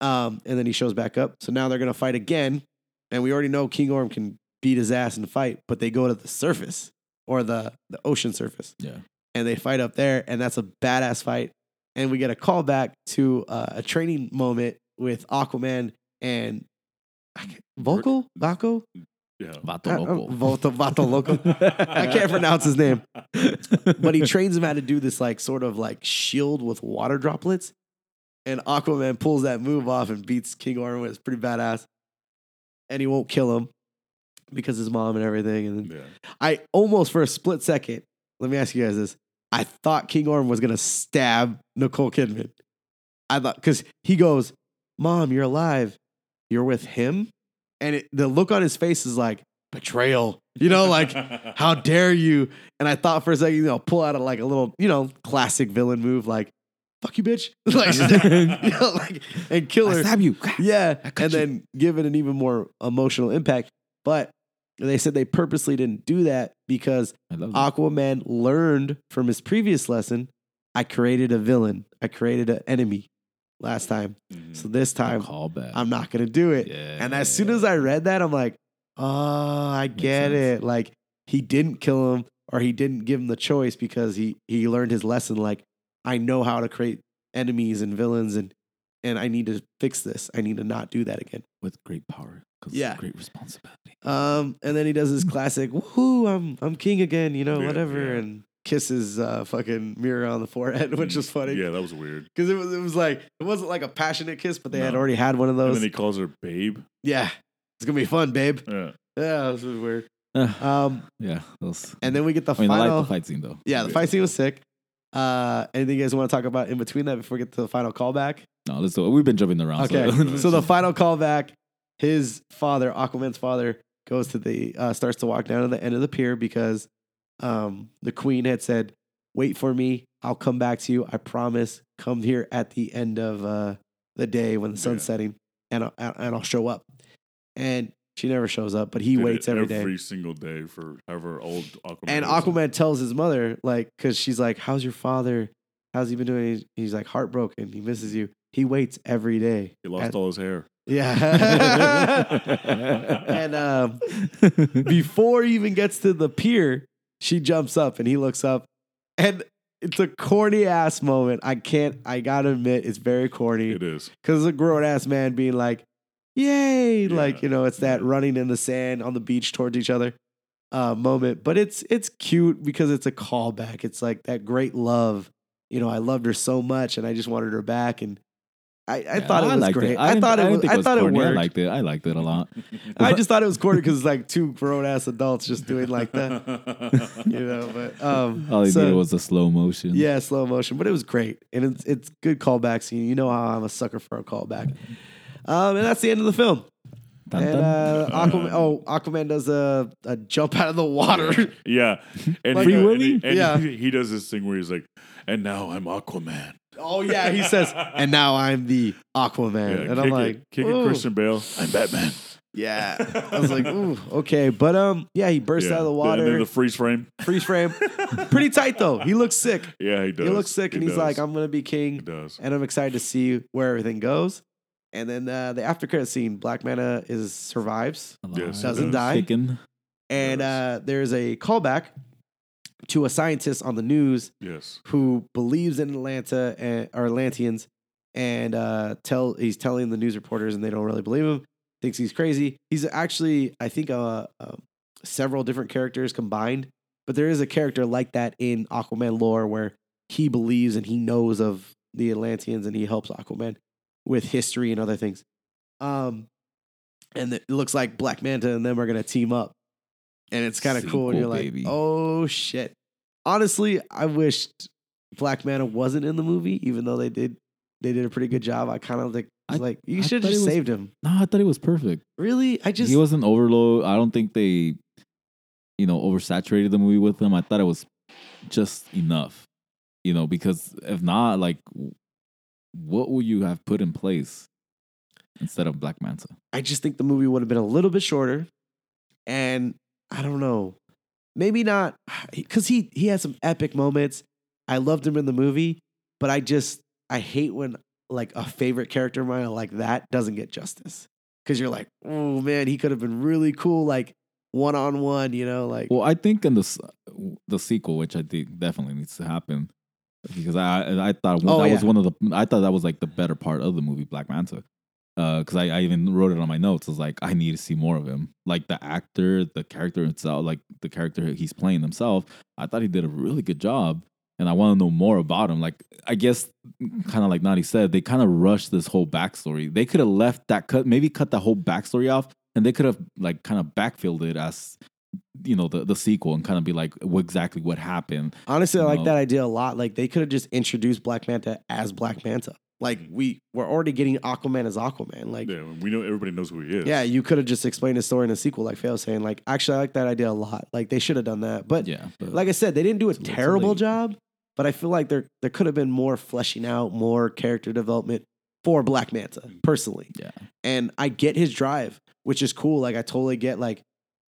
Um, and then he shows back up. So now they're gonna fight again, and we already know King Orm can beat his ass and fight, but they go to the surface or the the ocean surface Yeah. And they fight up there, and that's a badass fight. And we get a callback to uh, a training moment with Aquaman and I can't- Vocal, Vaco, Yeah. Vato Uh, loco. Volta, Vato Loco. I can't pronounce his name, [laughs] but he trains him how to do this like sort of like shield with water droplets. And Aquaman pulls that move off and beats King Orm. With it's pretty badass. And he won't kill him because his mom and everything. And then Yeah. I almost for a split second, let me ask you guys this. I thought King Orm was gonna stab Nicole Kidman. I thought because he goes, Mom, you're alive. You're with him. And it, the look on his face is like betrayal. You know, like, [laughs] how dare you? And I thought for a second, you know, pull out a, like a little, you know, classic villain move, like, fuck you, bitch. [laughs] like, [laughs] you know, like, and kill her. I stab you. Yeah, and you. then give it an even more emotional impact. But they said they purposely didn't do that because that. Aquaman learned from his previous lesson. I created a villain. I created an enemy last time. Mhm. So this time. I'm not gonna do it. Yeah. And as soon as I read that, I'm like, oh, I get it. Like he didn't kill him or he didn't give him the choice because he he learned his lesson. Like I know how to create enemies and villains and and I need to fix this. I need to not do that again. with great power. Yeah. Great responsibility. Um, and then he does his classic, woohoo, I'm I'm king again, you know, Yeah, whatever, yeah. and kisses uh fucking Mera on the forehead, [laughs] which was funny. Yeah, that was weird. Because it was it was like it wasn't like a passionate kiss, but they had already had one of those. And then he calls her babe. yeah. It's gonna be fun, babe. Yeah. Yeah, this was weird. Um, yeah. Those, and then we get the I mean, I final. like the fight scene though. Yeah, the Yeah. fight scene was sick. Uh, anything you guys want to talk about in between that before we get to the final callback? No, let's do it. We've been jumping around. Okay, So. [laughs] so the final callback, his father, Aquaman's father, goes to the uh, starts to walk down to the end of the pier because um, the queen had said, "Wait for me. I'll come back to you. I promise. Come here at the end of uh, the day when the sun's Yeah. setting, and I'll, and I'll show up." And she never shows up, but he Did waits it every day. every single day for however old Aquaman. And. Aquaman tells his mother, like, because she's like, "How's your father? How's he been doing?" He's like heartbroken. He misses you. He waits every day. he lost At- all his hair. Yeah. [laughs] and um, [laughs] before he even gets to the pier, she jumps up and he looks up, and it's a corny ass moment. I can't. I gotta admit, it's very corny It is. because a grown ass man being like, "Yay!" Yeah. Like you know, it's that running in the sand on the beach towards each other uh, moment. But it's it's cute because it's a callback. It's like that great love. You know, I loved her so much, and I just wanted her back. And I, I Yeah, thought it was liked great. I, I, thought it didn't was. think I thought it corny. worked. I liked it. I liked it a lot. [laughs] I just thought it was corny because it's like two grown ass adults just doing like that, [laughs] you know. But um, All he so- did was a slow motion. yeah, slow motion, but it was great, and it's it's good callback scene. You know how I'm a sucker for a callback. Um, and that's the end of the film. Dun, And uh, Aquaman, oh, Aquaman does a, a jump out of the water. yeah. [laughs] And, Like- he, Free and, he, and Yeah. he, he does this thing where he's like, and now I'm Aquaman. Oh yeah, he says, [laughs] and now I'm the Aquaman, Yeah, and I'm it, like, kick it, ooh. Christian Bale. I'm Batman. Yeah, [laughs] I was like, ooh, okay, but um, yeah, he bursts Yeah. out of the And water, then the freeze frame. freeze frame, [laughs] pretty tight though. He looks sick. Yeah, he does. He looks sick, and he's does. like, I'm gonna be He king. does. and I'm excited to see where everything goes. And then uh, the after credit scene, Black Manta is survives, Yes, doesn't does. die. Kicking. and Yes. uh, there's a callback to a scientist on the news Yes. who believes in Atlanta and or Atlanteans, and uh, tell he's telling the news reporters, and they don't really believe him. Thinks he's crazy. He's actually, I think, uh, um, several different characters combined, but there is a character like that in Aquaman lore where he believes and he knows of the Atlanteans, and he helps Aquaman with history and other things. Um, and it looks like Black Manta and them are gonna team up, and it's kind of cool. And you're Sequel, like, oh shit. Honestly, I wished Black Manta wasn't in the movie, even though they did they did a pretty good job. I kind of think I- like you should have just was- saved him. No, I thought it was perfect. Really, I just he wasn't overload. I don't think they, you know, oversaturated the movie with him. I thought it was just enough, you know, because if not, like, what would you have put in place instead of Black Manta? I just think the movie would have been a little bit shorter, and I don't know, maybe not [sighs] because he he had some epic moments. I loved him in the movie, but I just I hate when like a favorite character of mine like that doesn't get justice because you're like, oh man, he could have been really cool. Like one on one. You know, like Well, I think in the the sequel, which I think definitely needs to happen, because I I thought Oh, that was one of the I thought that was like the better part of the movie Black Manta, Uh, because I, I even wrote it on my notes. I was like, I need to see more of him, like the actor, the character itself, like the character he's playing himself. I thought he did a really good job, and I want to know more about him. Like I guess, kind of like Nadi said, they kind of rushed this whole backstory. They could have left that cut, maybe cut the whole backstory off, and they could have like kind of backfilled it as you know the the sequel and kind of be like what, exactly what happened. honestly, I like that idea a lot. Like they could have just introduced Black Manta as Black Manta. Like mm. we we're already getting Aquaman as Aquaman. Like Yeah, we know everybody knows who he is. Yeah, you could have just explained the story in a sequel, like was saying. Like, actually, I like that idea a lot. Like, they should have done that. But Yeah, but like I said, they didn't do a It's a little too terrible late. job. But I feel like there there could have been more fleshing out, more character development for Black Manta, mm. personally. yeah, And I get his drive, which is cool. Like, I totally get like,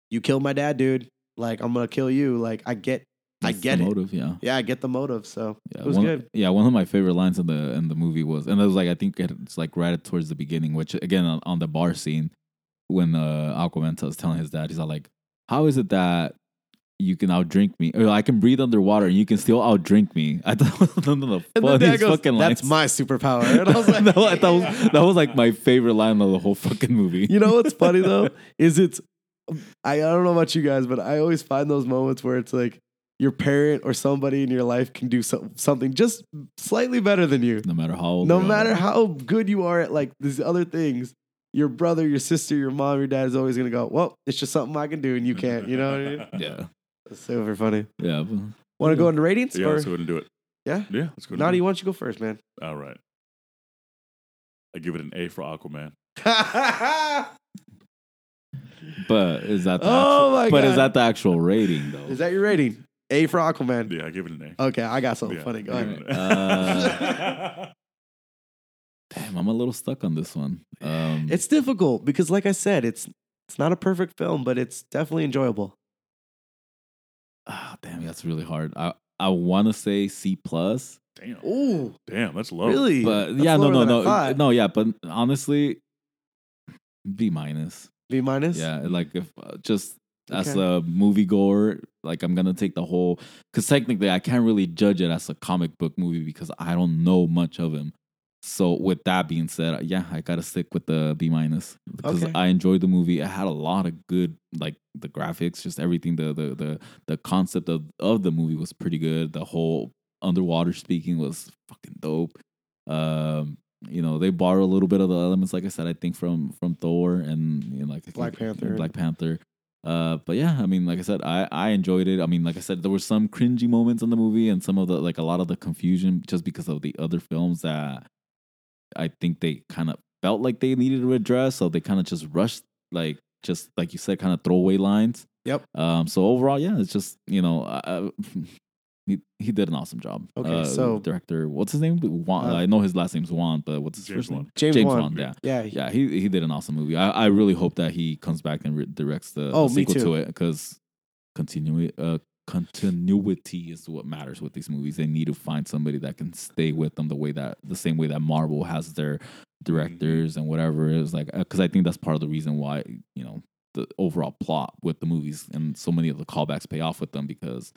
you killed my dad, dude. Like, I'm gonna kill you. Like, I get, I get the it. motive. Yeah, Yeah, I get the motive. So yeah, it was one, good. Yeah, one of my favorite lines in the in the movie was, and it was like I think it's like right towards the beginning, which again on, on the bar scene when uh, Aquaman is telling his dad, he's all like, "How is it that?" You can outdrink me, or I can breathe underwater, and you can still outdrink me. [laughs] I thought was one of the And the dad goes, fucking lines. "That's my superpower." [laughs] And I was [laughs] like, that, was, that was that was like my favorite line of the whole fucking movie. You know what's funny though is it's I, I don't know about you guys, but I always find those moments where it's like your parent or somebody in your life can do so, something just slightly better than you. no matter how old No they are. matter how good you are at like these other things, your brother, your sister, your mom, your dad is always gonna go, "Well, it's just something I can do and you can't." You know what I mean? [laughs] Yeah, That's super funny. yeah. but- Want to go into ratings? Yeah, or? let's go ahead and do it. Yeah? Yeah, let's go ahead. and Nadi, do why don't you go first, man? All right. I give it an A for Aquaman. [laughs] But is that the Oh actual, my but is that the actual rating though? is that your rating? A for Aquaman. Yeah, I give it an A. Okay, I got something Yeah, funny. Go ahead. give it an A. [laughs] Damn, I'm a little stuck on this one. Um, It's difficult because, like I said, it's it's not a perfect film, but it's definitely enjoyable. ah, damn, that's really hard. I I want to say C plus, Damn. Ooh, Damn, that's low. really? but That's yeah, no, lower no, than I no, thought. no, yeah, but honestly, B minus. B minus. Yeah, like if uh, just as Okay. a moviegoer, like I'm gonna take the whole because technically I can't really judge it as a comic book movie because I don't know much of him. So with that being said, yeah, I gotta stick with the B minus because Okay. I enjoyed the movie. It had a lot of good, like the graphics, just everything. The the the the concept of of the movie was pretty good. The whole underwater speaking was fucking dope. Um, you know, they borrow a little bit of the elements, like I said, I think from from Thor and you know, like Black Panther. Black Panther. Uh, but yeah, I mean, like I said, I I enjoyed it. I mean, like I said, there were some cringy moments in the movie and some of the like a lot of the confusion just because of the other films that I think they kind of felt like they needed to address, so they kind of just rushed, like just like you said, kind of throwaway lines. Yep. Um. So overall, yeah, it's just you know, uh, he he did an awesome job. Okay, Uh, so- director, what's his name? Juan. Uh, I know his last name's Juan, but what's his James first Wan. name? James, James Wan. Wan, yeah. Yeah. Yeah, he he did an awesome movie. I, I really hope that he comes back and re- directs the, Oh, the sequel to it because continue uh continuity is what matters with these movies. They need to find somebody that can stay with them the way that the same way that Marvel has their directors and whatever it is like because I think that's part of the reason why you know the overall plot with the movies and so many of the callbacks pay off with them because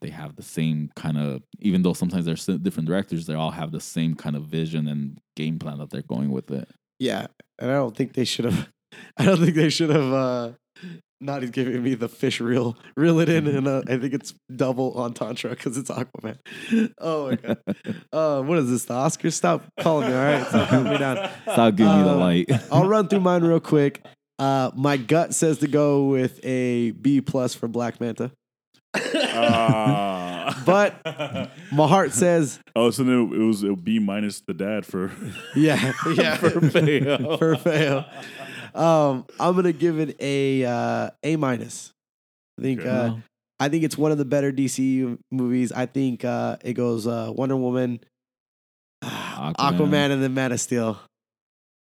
they have the same kind of even though sometimes they're different directors they all have the same kind of vision and game plan that they're going with it Yeah. And I don't think they should have. [laughs] I don't think they should have. uh not giving me the fish reel, reel it in, and uh, I think it's double on entendre because it's Aquaman. [laughs] Oh my god! [laughs] Uh, what is this? The Oscars? Stop calling me! All right, stop calling me down. stop giving me the Uh, light I'll run through mine real quick. Uh, my gut says to go with a B plus for Black Manta. [laughs] But [laughs] my heart says, oh, so then it was it would B minus the dad for yeah, yeah, [laughs] for fail. for fail. Um, I'm gonna give it a uh, A minus. I think Okay. uh, I think it's one of the better DC movies. I think uh, it goes uh, Wonder Woman, Aquaman. Aquaman. and then Man of Steel.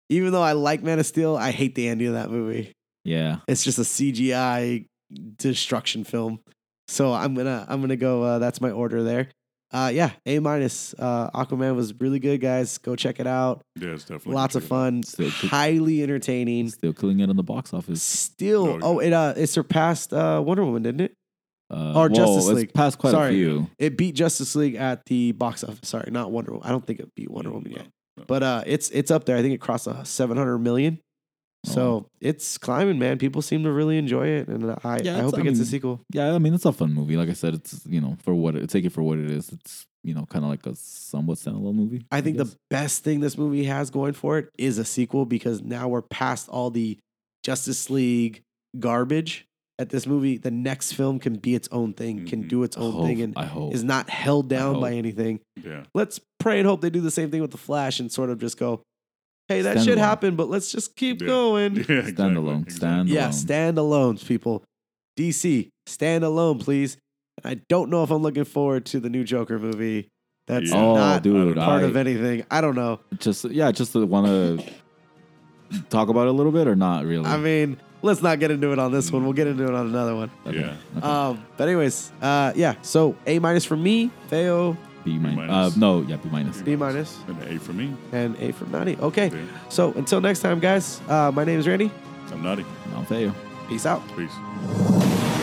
Even though I like Man of Steel, I hate the ending of that movie. yeah It's just a CGI destruction film. So I'm gonna I'm gonna go. Uh, that's my order there. uh, yeah, A minus. Uh, Aquaman was really good, guys. Go check it out. Yeah, it's definitely Lots of check it out. fun, Still could- highly entertaining. Still killing it on the box office. Still, Oh, oh, it uh, it surpassed uh, Wonder Woman, didn't it? Uh, Or well, Justice it's League. Past quite Sorry. a few. It beat Justice League at the box office. Sorry, not Wonder Woman. I don't think it beat Wonder Woman yet, No. but uh, it's it's up there. I think it crossed uh, seven hundred million. Oh, So it's climbing, man. People seem to really enjoy it, and I, Yeah, I it's- hope it I gets a mean, sequel. Yeah, I mean it's a fun movie. Like I said, it's you know for what it, take it for what it is. It's you know kind of like a somewhat standalone movie. I think guess. the best thing this movie has going for it is a sequel because now we're past all the Justice League garbage. At this movie, the next film can be its own thing, can Mhm. do its I own hope, thing, and I hope. is not held down by hope. anything. Yeah. Let's pray and hope they do the same thing with the Flash and sort of just go, "Hey, that shit Standalone. happened, but let's just keep Yeah. going." [laughs] Yeah, exactly, Standalone, exactly. stand- Yeah, Alone. stand alone, people. DC, stand alone, please. I don't know if I'm looking forward to the new Joker movie. That's Yeah. oh, not dude, part I, of anything. I don't know. just yeah, just want to talk about it a little bit or not really. I mean, let's not get into it on this one. We'll get into it on another one. Okay, Yeah. okay. Um, but anyways, uh, yeah. So A minus for me, Feo, B minus. minus. Uh, no, yeah, B minus. B minus. minus, And an A for me. and A from Nadi. Okay. Yeah. So until next time, guys. Uh, my name is Randy. I'm Nadi. I'm Feo. Peace out. Peace.